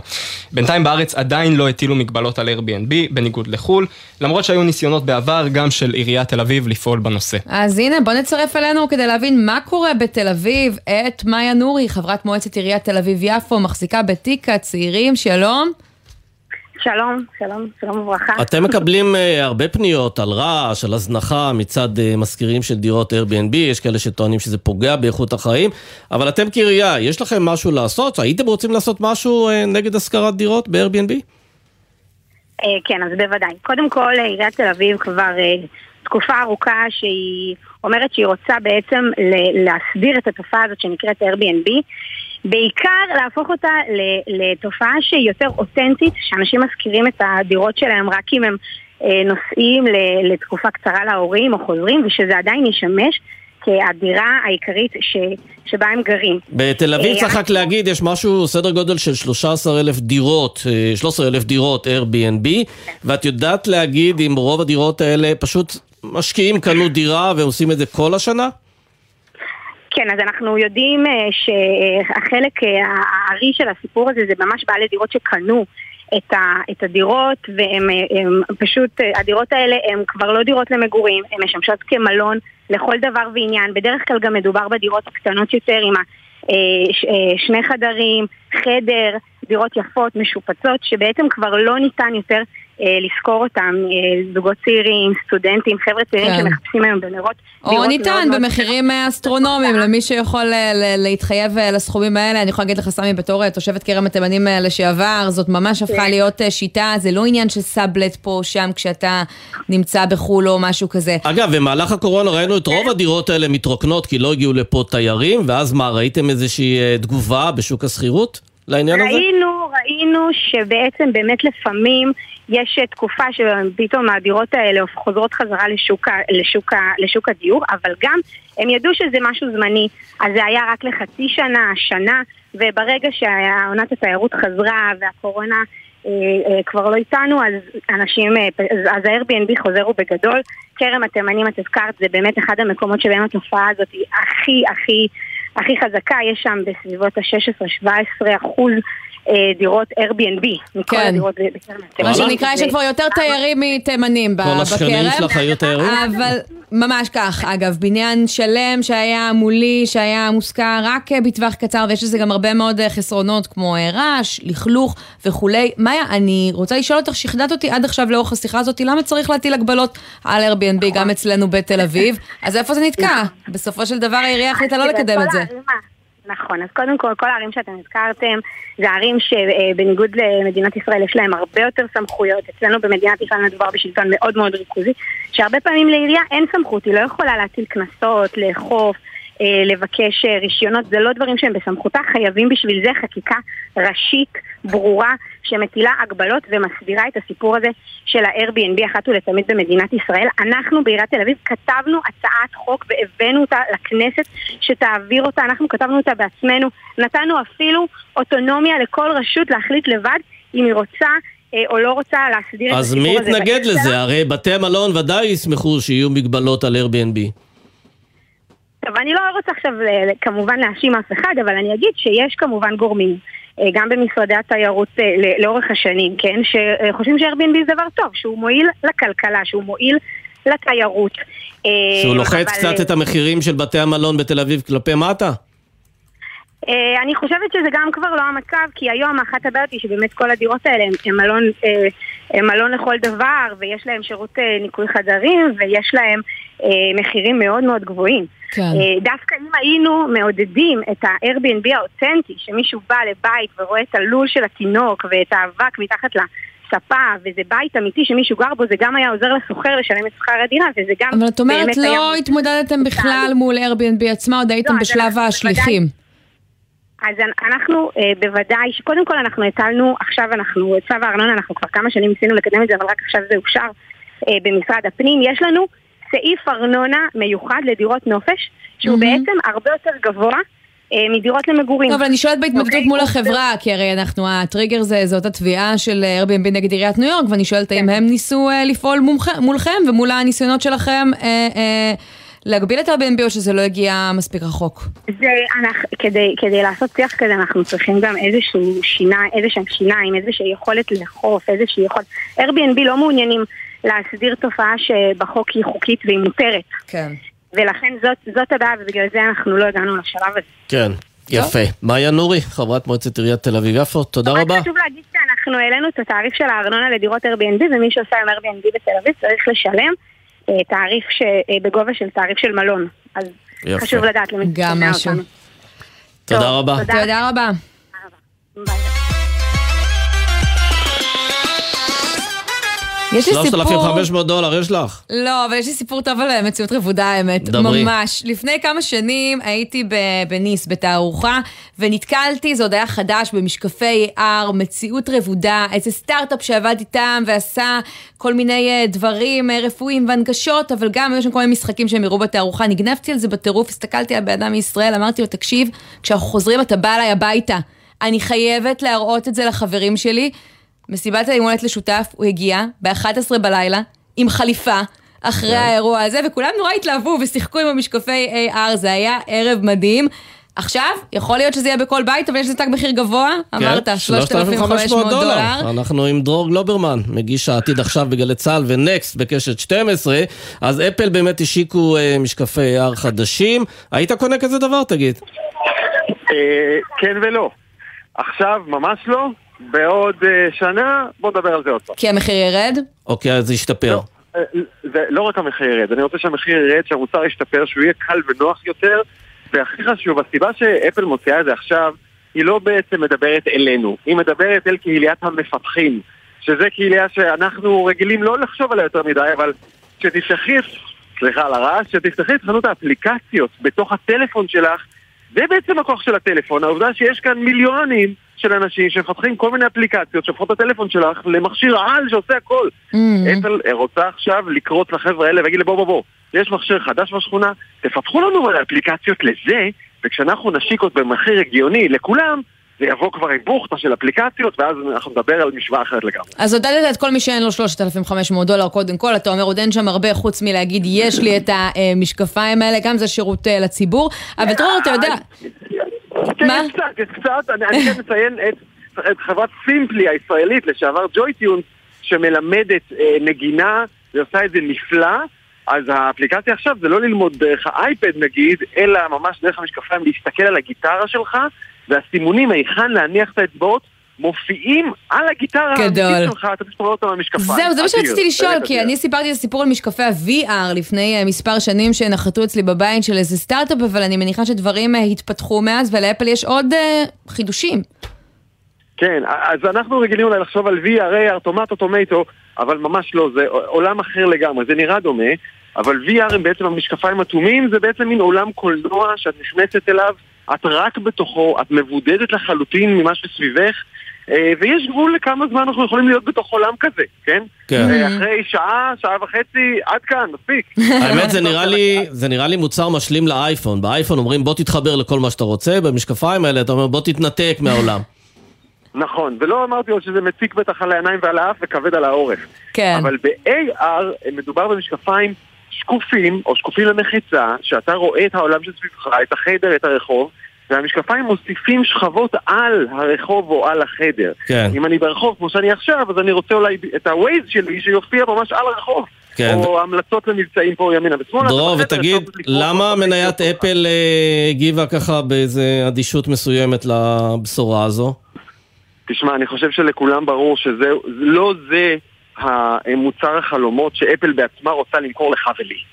[SPEAKER 13] בינתיים בארץ עדיין לא הטילו מגבלות על Airbnb, בניגוד לחו"ל, למרות שהיו ניסיונות בעבר גם של עיריית תל אביב לפעול בנושא.
[SPEAKER 1] אז הנה, בוא נצרף אלינו כדי להבין מה קורה בתל אביב. את מאיה נורי, חברת מועצת עיריית תל אביב-יפו, מחזיקה בתיק הצעירים, שלום.
[SPEAKER 14] שלום, שלום, שלום וברכה.
[SPEAKER 2] אתם מקבלים uh, הרבה פניות על רעש, על הזנחה מצד uh, משכירים של דירות Airbnb, יש כאלה שטוענים שזה פוגע באיכות החיים, אבל אתם כעירייה, יש לכם משהו לעשות? הייתם רוצים לעשות משהו uh, נגד השכרת דירות ב-Airbnb?
[SPEAKER 14] כן, אז בוודאי. קודם כל, עיריית תל אביב כבר תקופה ארוכה שהיא אומרת שהיא רוצה בעצם להסדיר את התופעה הזאת שנקראת Airbnb. בעיקר להפוך אותה לתופעה שהיא יותר אותנטית, שאנשים משכירים את הדירות שלהם רק אם הם אה, נוסעים לתקופה קצרה להורים או חוזרים, ושזה עדיין ישמש כהדירה העיקרית ש, שבה הם גרים.
[SPEAKER 2] בתל אביב צריך רק להגיד, יש משהו, סדר גודל של 13 אלף דירות, 13 אלף דירות Airbnb, ואת יודעת להגיד אם רוב הדירות האלה פשוט משקיעים קנו דירה והם עושים את זה כל השנה?
[SPEAKER 14] כן, אז אנחנו יודעים אה, שהחלק אה, הארי של הסיפור הזה זה ממש בעלי דירות שקנו את, ה, את הדירות והם הם, פשוט, אה, הדירות האלה הן כבר לא דירות למגורים, הן משמשות כמלון לכל דבר ועניין. בדרך כלל גם מדובר בדירות הקטנות יותר עם השני חדרים, חדר, דירות יפות, משופצות, שבעצם כבר לא ניתן יותר אה, לשכור אותם, אה, זוגות צעירים, סטודנטים, חבר'ה צעירים כן. שמחפשים היום בנרות.
[SPEAKER 1] או ניתן במחירים מאוד אסטרונומיים למי שיכול להתחייב לסכומים האלה. אני יכולה להגיד לך, סמי, בתור תושבת כרם התימנים לשעבר, זאת ממש הפכה כן. להיות שיטה, זה לא עניין של סאבלט פה או שם כשאתה נמצא בחו"ל או משהו כזה.
[SPEAKER 2] אגב, במהלך הקורונה ראינו את רוב הדירות האלה מתרוקנות כי לא הגיעו לפה תיירים, ואז מה, ראיתם איזושהי תגובה בשוק השכירות? לעניין
[SPEAKER 14] ראינו, הזה? ראינו, ראינו שבעצם באמת לפעמים יש תקופה שפתאום הדירות האלה חוזרות חזרה לשוק, לשוק, לשוק הדיור, אבל גם הם ידעו שזה משהו זמני, אז זה היה רק לחצי שנה, שנה, וברגע שעונת התיירות חזרה והקורונה אה, אה, כבר לא איתנו, אז אנשים, אה, אז ה-Airbnb חוזר ובגדול. כרם התימנים, את הזכרת, זה באמת אחד המקומות שבהם התופעה הזאת היא הכי הכי הכי חזקה, יש שם בסביבות ה-16-17 אחוז דירות Airbnb, מכל כן. הדירות
[SPEAKER 1] בקרן מה שנקרא, יש כבר יותר תיירים מתימנים בכרם.
[SPEAKER 2] כל השכנים שלך היו תיירים?
[SPEAKER 1] אבל ממש כך, אגב, בניין שלם שהיה מולי, שהיה מושכר רק אה, בטווח קצר, ויש לזה גם הרבה מאוד אה, חסרונות, כמו רעש, לכלוך וכולי. מאיה, אני רוצה לשאול אותך, שכנעת אותי עד עכשיו לאורך השיחה הזאת, למה צריך להטיל הגבלות על Airbnb גם אצלנו בתל אביב? אז איפה זה נתקע? בסופו של דבר העירייה החליטה לא לקדם את זה.
[SPEAKER 14] נכון, אז קודם כל, כל הערים שאתם הזכרתם, זה ערים שבניגוד למדינת ישראל יש להם הרבה יותר סמכויות. אצלנו במדינת ישראל מדובר בשלטון מאוד מאוד ריכוזי, שהרבה פעמים לעירייה אין סמכות, היא לא יכולה להטיל קנסות, לאכוף. אה, לבקש אה, רישיונות, זה לא דברים שהם בסמכותה, חייבים בשביל זה חקיקה ראשית, ברורה, שמטילה הגבלות ומסבירה את הסיפור הזה של ה-Airbnb אחת ולתמיד במדינת ישראל. אנחנו בעיריית תל אביב כתבנו הצעת חוק והבאנו אותה לכנסת שתעביר אותה, אנחנו כתבנו אותה בעצמנו, נתנו אפילו אוטונומיה לכל רשות להחליט לבד אם היא רוצה אה, או לא רוצה להסדיר את הסיפור
[SPEAKER 2] הזה. אז מי יתנגד לזה? הרי בתי המלון ודאי ישמחו שיהיו מגבלות על Airbnb.
[SPEAKER 14] טוב, אני לא רוצה עכשיו כמובן להאשים אף אחד, אבל אני אגיד שיש כמובן גורמים, אה, גם במשרדי התיירות אה, לאורך השנים, כן, שחושבים ש-Airbnb זה דבר טוב, שהוא מועיל לכלכלה, שהוא מועיל לתיירות.
[SPEAKER 2] אה, שהוא לוחץ אבל... קצת את המחירים של בתי המלון בתל אביב כלפי מטה?
[SPEAKER 14] אני חושבת שזה גם כבר לא המצב, כי היום אחת הבעיות היא שבאמת כל הדירות האלה הם מלון, הם מלון לכל דבר, ויש להם שירות ניקוי חדרים, ויש להם מחירים מאוד מאוד גבוהים. כן. אה, דווקא אם היינו מעודדים את ה-Airbnb האותנטי, שמישהו בא לבית ורואה את הלול של התינוק ואת האבק מתחת ל... ספה, וזה בית אמיתי שמישהו גר בו, זה גם היה עוזר לשוכר לשלם את שכר הדירה, וזה גם...
[SPEAKER 1] אבל את אומרת, לא היה... התמודדתם בכלל מול Airbnb עצמה, עוד הייתם לא, בשלב השליחים.
[SPEAKER 14] אז אנחנו אה, בוודאי, שקודם כל אנחנו הטלנו, עכשיו אנחנו, צו הארנונה, אנחנו כבר כמה שנים ניסינו לקדם את זה, אבל רק עכשיו זה אושר אה, במשרד הפנים. יש לנו סעיף ארנונה מיוחד לדירות נופש, שהוא mm-hmm. בעצם הרבה יותר גבוה. אה, מדירות למגורים.
[SPEAKER 1] טוב, אבל אני שואלת בהתמקדות. אוקיי. מול החברה, כי הרי אנחנו, הטריגר זה, זאת התביעה של Airbnb נגד עיריית ניו יורק, ואני שואלת האם כן. הם ניסו uh, לפעול מולכם ומול הניסיונות שלכם uh, להגביל את Airbnb או שזה לא הגיע מספיק רחוק?
[SPEAKER 14] זה, אנחנו, כדי, כדי לעשות שיח כזה אנחנו צריכים גם איזשהו שיניים, איזשהם שיניים, איזושהי יכולת לאכוף, איזושהי יכולת... Airbnb לא מעוניינים להסדיר תופעה שבחוק היא חוקית והיא מותרת.
[SPEAKER 1] כן.
[SPEAKER 14] ולכן זאת, זאת הבעיה, ובגלל זה אנחנו לא הגענו לשלב הזה.
[SPEAKER 2] כן. יפה. מאיה נורי, חברת מועצת עיריית תל אביב-יפו, תודה רבה.
[SPEAKER 14] רק חשוב להגיד שאנחנו העלינו את התעריף של הארנונה לדירות Airbnb, ומי שעושה עם Airbnb בתל אביב צריך לשלם אה, תעריף ש... אה, בגובה של תעריף של מלון. אז יפה. חשוב לדעת למי
[SPEAKER 1] גם משהו.
[SPEAKER 2] תודה רבה.
[SPEAKER 1] תודה רבה. ביי.
[SPEAKER 2] יש לי סיפור... 3,500 דולר יש לך?
[SPEAKER 1] לא, אבל יש לי סיפור טוב על מציאות רבודה, האמת.
[SPEAKER 2] דברי.
[SPEAKER 1] ממש. לפני כמה שנים הייתי בניס, בתערוכה, ונתקלתי, זה עוד היה חדש, במשקפי AR, מציאות רבודה, איזה סטארט-אפ שעבד איתם ועשה כל מיני אה, דברים אה, רפואיים והנגשות, אבל גם היו שם כל מיני משחקים שהם הראו בתערוכה. נגנבתי על זה בטירוף, הסתכלתי על בן אדם מישראל, אמרתי לו, תקשיב, כשאנחנו חוזרים אתה בא אליי הביתה. אני חייבת להראות את זה לחברים שלי. מסיבת היום הולדת לשותף, הוא הגיע ב-11 בלילה, עם חליפה, אחרי האירוע הזה, וכולם נורא התלהבו ושיחקו עם המשקפי AR, זה היה ערב מדהים. עכשיו, יכול להיות שזה יהיה בכל בית, אבל יש לזה תג מחיר גבוה, אמרת, 3,500 דולר.
[SPEAKER 2] אנחנו עם דרור גלוברמן, מגיש העתיד עכשיו בגלי צה"ל ונקסט בקשת 12, אז אפל באמת השיקו אה, משקפי AR חדשים. היית קונה כזה דבר, תגיד?
[SPEAKER 15] אה, כן ולא. עכשיו ממש לא, בעוד אה, שנה בוא נדבר על זה עוד פעם.
[SPEAKER 1] כי המחיר ירד?
[SPEAKER 2] אוקיי, אז זה ישתפר.
[SPEAKER 15] אה, זה לא רק המחיר ירד, אני רוצה שהמחיר ירד, שהמוצר ישתפר, שהוא יהיה קל ונוח יותר, והכי חשוב, הסיבה שאפל מוציאה את זה עכשיו, היא לא בעצם מדברת אלינו, היא מדברת אל קהיליית המפתחים, שזה קהילייה שאנחנו רגילים לא לחשוב עליה יותר מדי, אבל כשתפתחי, סליחה על הרעש, כשתפתחי את חנות האפליקציות בתוך הטלפון שלך, זה בעצם הכוח של הטלפון, העובדה שיש כאן מיליונים של אנשים שמפתחים כל מיני אפליקציות שהופכות את הטלפון שלך למכשיר על שעושה הכל.
[SPEAKER 1] Mm.
[SPEAKER 15] אפל רוצה עכשיו לקרוץ לחבר'ה האלה ולהגיד להם בוא בוא בוא, יש מכשיר חדש בשכונה, תפתחו לנו אפליקציות לזה, וכשאנחנו נשיק עוד במחיר הגיוני לכולם, זה יבוא כבר עם בוכטה של אפליקציות, ואז אנחנו נדבר על משוואה אחרת לגמרי.
[SPEAKER 1] אז עודדת את כל מי שאין לו 3,500 דולר קודם כל, אתה אומר עוד אין שם הרבה חוץ מלהגיד יש לי את המשקפיים האלה, גם זה שירות אה, לציבור, אבל דרור, אתה יודע...
[SPEAKER 15] כן, מה? קצת, קצת, אני, כן מציין את, את חברת סימפלי הישראלית, לשעבר ג'וי-טיונס, שמלמדת אה, נגינה, ועושה את זה נפלא. אז האפליקציה עכשיו זה לא ללמוד דרך האייפד נגיד, אלא ממש דרך המשקפיים להסתכל על הגיטרה שלך, והסימונים היכן להניח את האצבעות מופיעים על הגיטרה האמיתית שלך, אתה פשוט רואה אותם במשקפיים.
[SPEAKER 1] זהו, זה מה שרציתי לשאול, כי אני סיפרתי את הסיפור על משקפי ה-VR לפני אה, מספר שנים שנחתו אצלי בבית של איזה סטארט-אפ, אבל אני מניחה שדברים אה, התפתחו מאז, ולאפל יש עוד uh, חידושים.
[SPEAKER 15] כן, אז אנחנו רגילים אולי לחשוב על VR, AR, טומטו, טומטו, אבל ממש לא, זה עולם אחר לגמרי, זה נראה דומה, אבל VR הם בעצם המשקפיים אטומים, זה בעצם מין עולם קולנוע שאת נכנסת אליו, את רק בתוכו, את מבודדת לחלוטין ממה שסביבך, אה, ויש גבול לכמה זמן אנחנו יכולים להיות בתוך עולם כזה, כן?
[SPEAKER 2] כן.
[SPEAKER 15] אחרי שעה, שעה וחצי, עד כאן, מספיק.
[SPEAKER 2] האמת, זה נראה לי, זה נראה לי מוצר משלים לאייפון. באייפון אומרים בוא תתחבר לכל מה שאתה רוצה, במשקפיים האלה אתה אומר בוא תתנתק מהעולם.
[SPEAKER 15] נכון, ולא אמרתי עוד שזה מציק בטח על העיניים ועל האף וכבד על העורף.
[SPEAKER 1] כן.
[SPEAKER 15] אבל ב-AR מדובר במשקפיים שקופים, או שקופים למחיצה, שאתה רואה את העולם שסביבך, את החדר, את הרחוב, והמשקפיים מוסיפים שכבות על הרחוב או על החדר.
[SPEAKER 2] כן.
[SPEAKER 15] אם אני ברחוב כמו שאני עכשיו, אז אני רוצה אולי את ה-Waze שלי שיופיע ממש על הרחוב.
[SPEAKER 2] כן.
[SPEAKER 15] או המלצות למבצעים פה ימינה ושמאלה.
[SPEAKER 2] דרור, ותגיד, למה מניית אפל אה, הגיבה ככה באיזה אדישות מסוימת לבשורה הזו?
[SPEAKER 15] תשמע, אני חושב שלכולם ברור שזה לא זה המוצר החלומות שאפל בעצמה רוצה למכור לך ולי.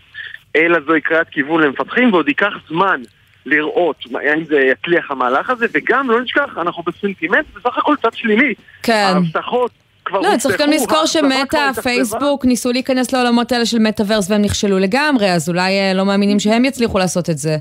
[SPEAKER 15] אלא זוהי קריאת כיוון למפתחים ועוד ייקח זמן לראות האם זה יצליח המהלך הזה, וגם לא נשכח, אנחנו בסנטימנט בסך הכל צד שלילי.
[SPEAKER 1] כן.
[SPEAKER 15] ההבטחות כבר
[SPEAKER 1] לא, צריך גם לזכור שמטה, פייסבוק, ניסו להיכנס לעולמות האלה של מטאוורס והם נכשלו לגמרי, אז אולי אה, לא מאמינים שהם יצליחו לעשות את זה.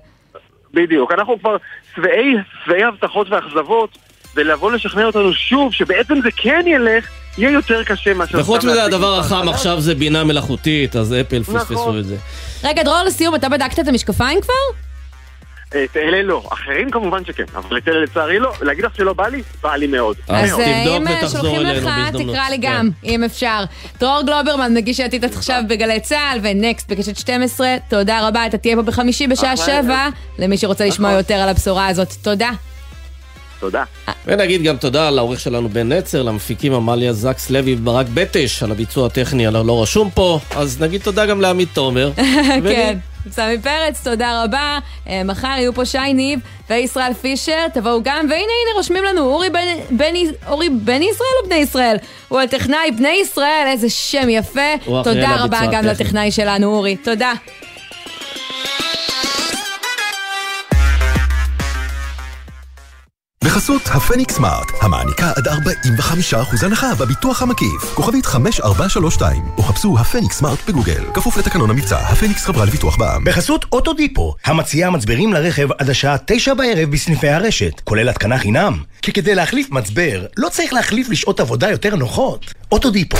[SPEAKER 15] בדיוק, אנחנו כבר שבעי הבטחות ואכזבות, ולבוא לשכנע אותנו שוב שבעצם זה כן ילך, יהיה יותר קשה מאשר...
[SPEAKER 2] וחוץ מזה הדבר החם עכשיו זה בינה מלאכותית, אז אפל פספסו
[SPEAKER 15] נכון.
[SPEAKER 2] את זה.
[SPEAKER 1] רגע, דרור, לסיום, אתה בדקת את המשקפיים כבר?
[SPEAKER 15] את אלה לא, אחרים כמובן שכן, אבל את אלה לצערי לא, להגיד לך שלא בא לי? בא לי מאוד.
[SPEAKER 1] אז
[SPEAKER 15] מאוד.
[SPEAKER 1] אה, אם אה, שולחים לך, תקרא לי גם, אם אפשר. דרור גלוברמן, מגיש העתיד עכשיו בגלי צה"ל, ונקסט בקשת 12, תודה רבה, אתה תהיה פה בחמישי בשעה 7, למי שרוצה לשמוע יותר על הבשורה הזאת. תודה.
[SPEAKER 15] תודה.
[SPEAKER 2] ונגיד גם תודה לעורך שלנו בן נצר, למפיקים עמליה זקס לוי וברק בטש על הביצוע הטכני הלא רשום פה, אז נגיד תודה גם לעמית תומר.
[SPEAKER 1] כן. סמי פרץ, תודה רבה. אה, מחר יהיו פה שי ניב וישראל פישר, תבואו גם, והנה הנה רושמים לנו, אורי בן, בן, אורי בן ישראל או בני ישראל? הוא הטכנאי בני ישראל, איזה שם יפה. תודה רבה גם לטכנאי שלנו, אורי. תודה.
[SPEAKER 16] בחסות הפניקס סמארט, המעניקה עד 45% הנחה בביטוח המקיף. כוכבית 5432, או חפשו הפניקס סמארט בגוגל. כפוף לתקנון המבצע, הפניקס חברה לביטוח בע"מ.
[SPEAKER 17] בחסות אוטודיפו, המציעה מצברים לרכב עד השעה 9 בערב בסניפי הרשת, כולל התקנה חינם. כי כדי להחליף מצבר, לא צריך להחליף לשעות עבודה יותר נוחות. אוטודיפו.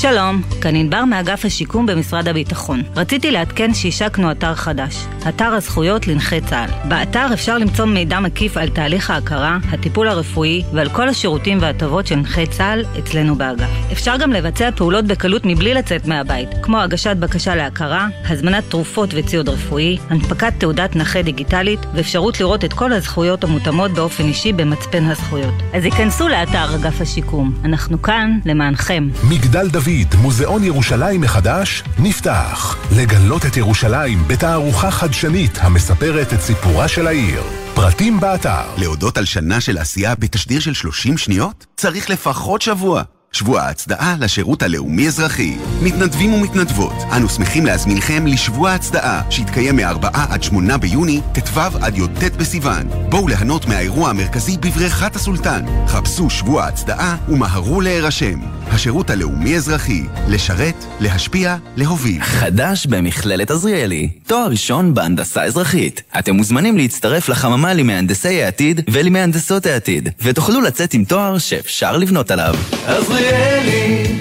[SPEAKER 18] שלום כאן ענבר מאגף השיקום במשרד הביטחון. רציתי לעדכן שהשקנו אתר חדש, אתר הזכויות לנכי צה"ל. באתר אפשר למצוא מידע מקיף על תהליך ההכרה, הטיפול הרפואי ועל כל השירותים וההטבות של נכי צה"ל אצלנו באגף. אפשר גם לבצע פעולות בקלות מבלי לצאת מהבית, כמו הגשת בקשה להכרה, הזמנת תרופות וציוד רפואי, הנפקת תעודת נכה דיגיטלית ואפשרות לראות את כל הזכויות המותאמות באופן אישי במצפן הזכויות. אז היכנסו לאתר אגף השיקום, אנחנו כאן למענכם.
[SPEAKER 9] מגדל דוד, מוזיאון ירושלים מחדש, נפתח. לגלות את ירושלים בתערוכה חדשנית המספרת את סיפורה של העיר. פרטים באתר.
[SPEAKER 8] להודות על שנה של עשייה בתשדיר של 30 שניות? צריך לפחות שבוע. שבוע ההצדעה לשירות הלאומי-אזרחי. מתנדבים ומתנדבות, אנו שמחים להזמינכם לשבוע ההצדעה, שיתקיים מ-4 עד 8 ביוני, ט"ו עד י"ט בסיוון. בואו ליהנות מהאירוע המרכזי בבריכת הסולטן. חפשו שבוע ההצדעה ומהרו להירשם. השירות הלאומי-אזרחי, לשרת, להשפיע, להוביל.
[SPEAKER 19] חדש במכללת עזריאלי, תואר ראשון בהנדסה אזרחית. אתם מוזמנים להצטרף לחממה למהנדסי העתיד ולמהנדסות העתיד, ותוכלו לצאת עם תואר שאפשר לבנות עליו.
[SPEAKER 10] עזריאלי,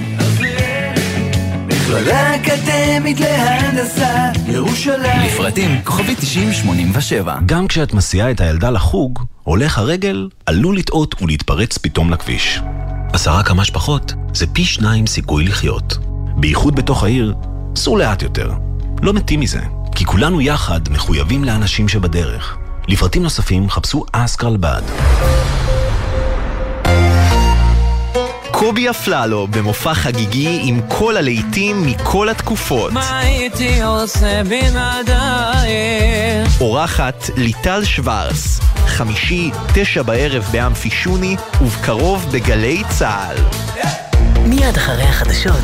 [SPEAKER 10] מכללה אקדמית להנדסה, ירושלים.
[SPEAKER 19] לפרטים כוכבי 9087.
[SPEAKER 20] גם כשאת מסיעה את הילדה לחוג, הולך הרגל עלול לטעות ולהתפרץ פתאום לכביש. עשרה כמה שפחות זה פי שניים סיכוי לחיות. בייחוד בתוך העיר, סעו לאט יותר. לא מתים מזה, כי כולנו יחד מחויבים לאנשים שבדרך. לפרטים נוספים חפשו אסקרלבד.
[SPEAKER 21] קובי אפללו במופע חגיגי עם כל הלהיטים מכל התקופות.
[SPEAKER 10] מה הייתי עושה בלעדייך?
[SPEAKER 21] אורחת ליטל שוורס, חמישי, תשע בערב באמפי שוני, ובקרוב בגלי צה"ל.
[SPEAKER 7] מיד אחרי החדשות.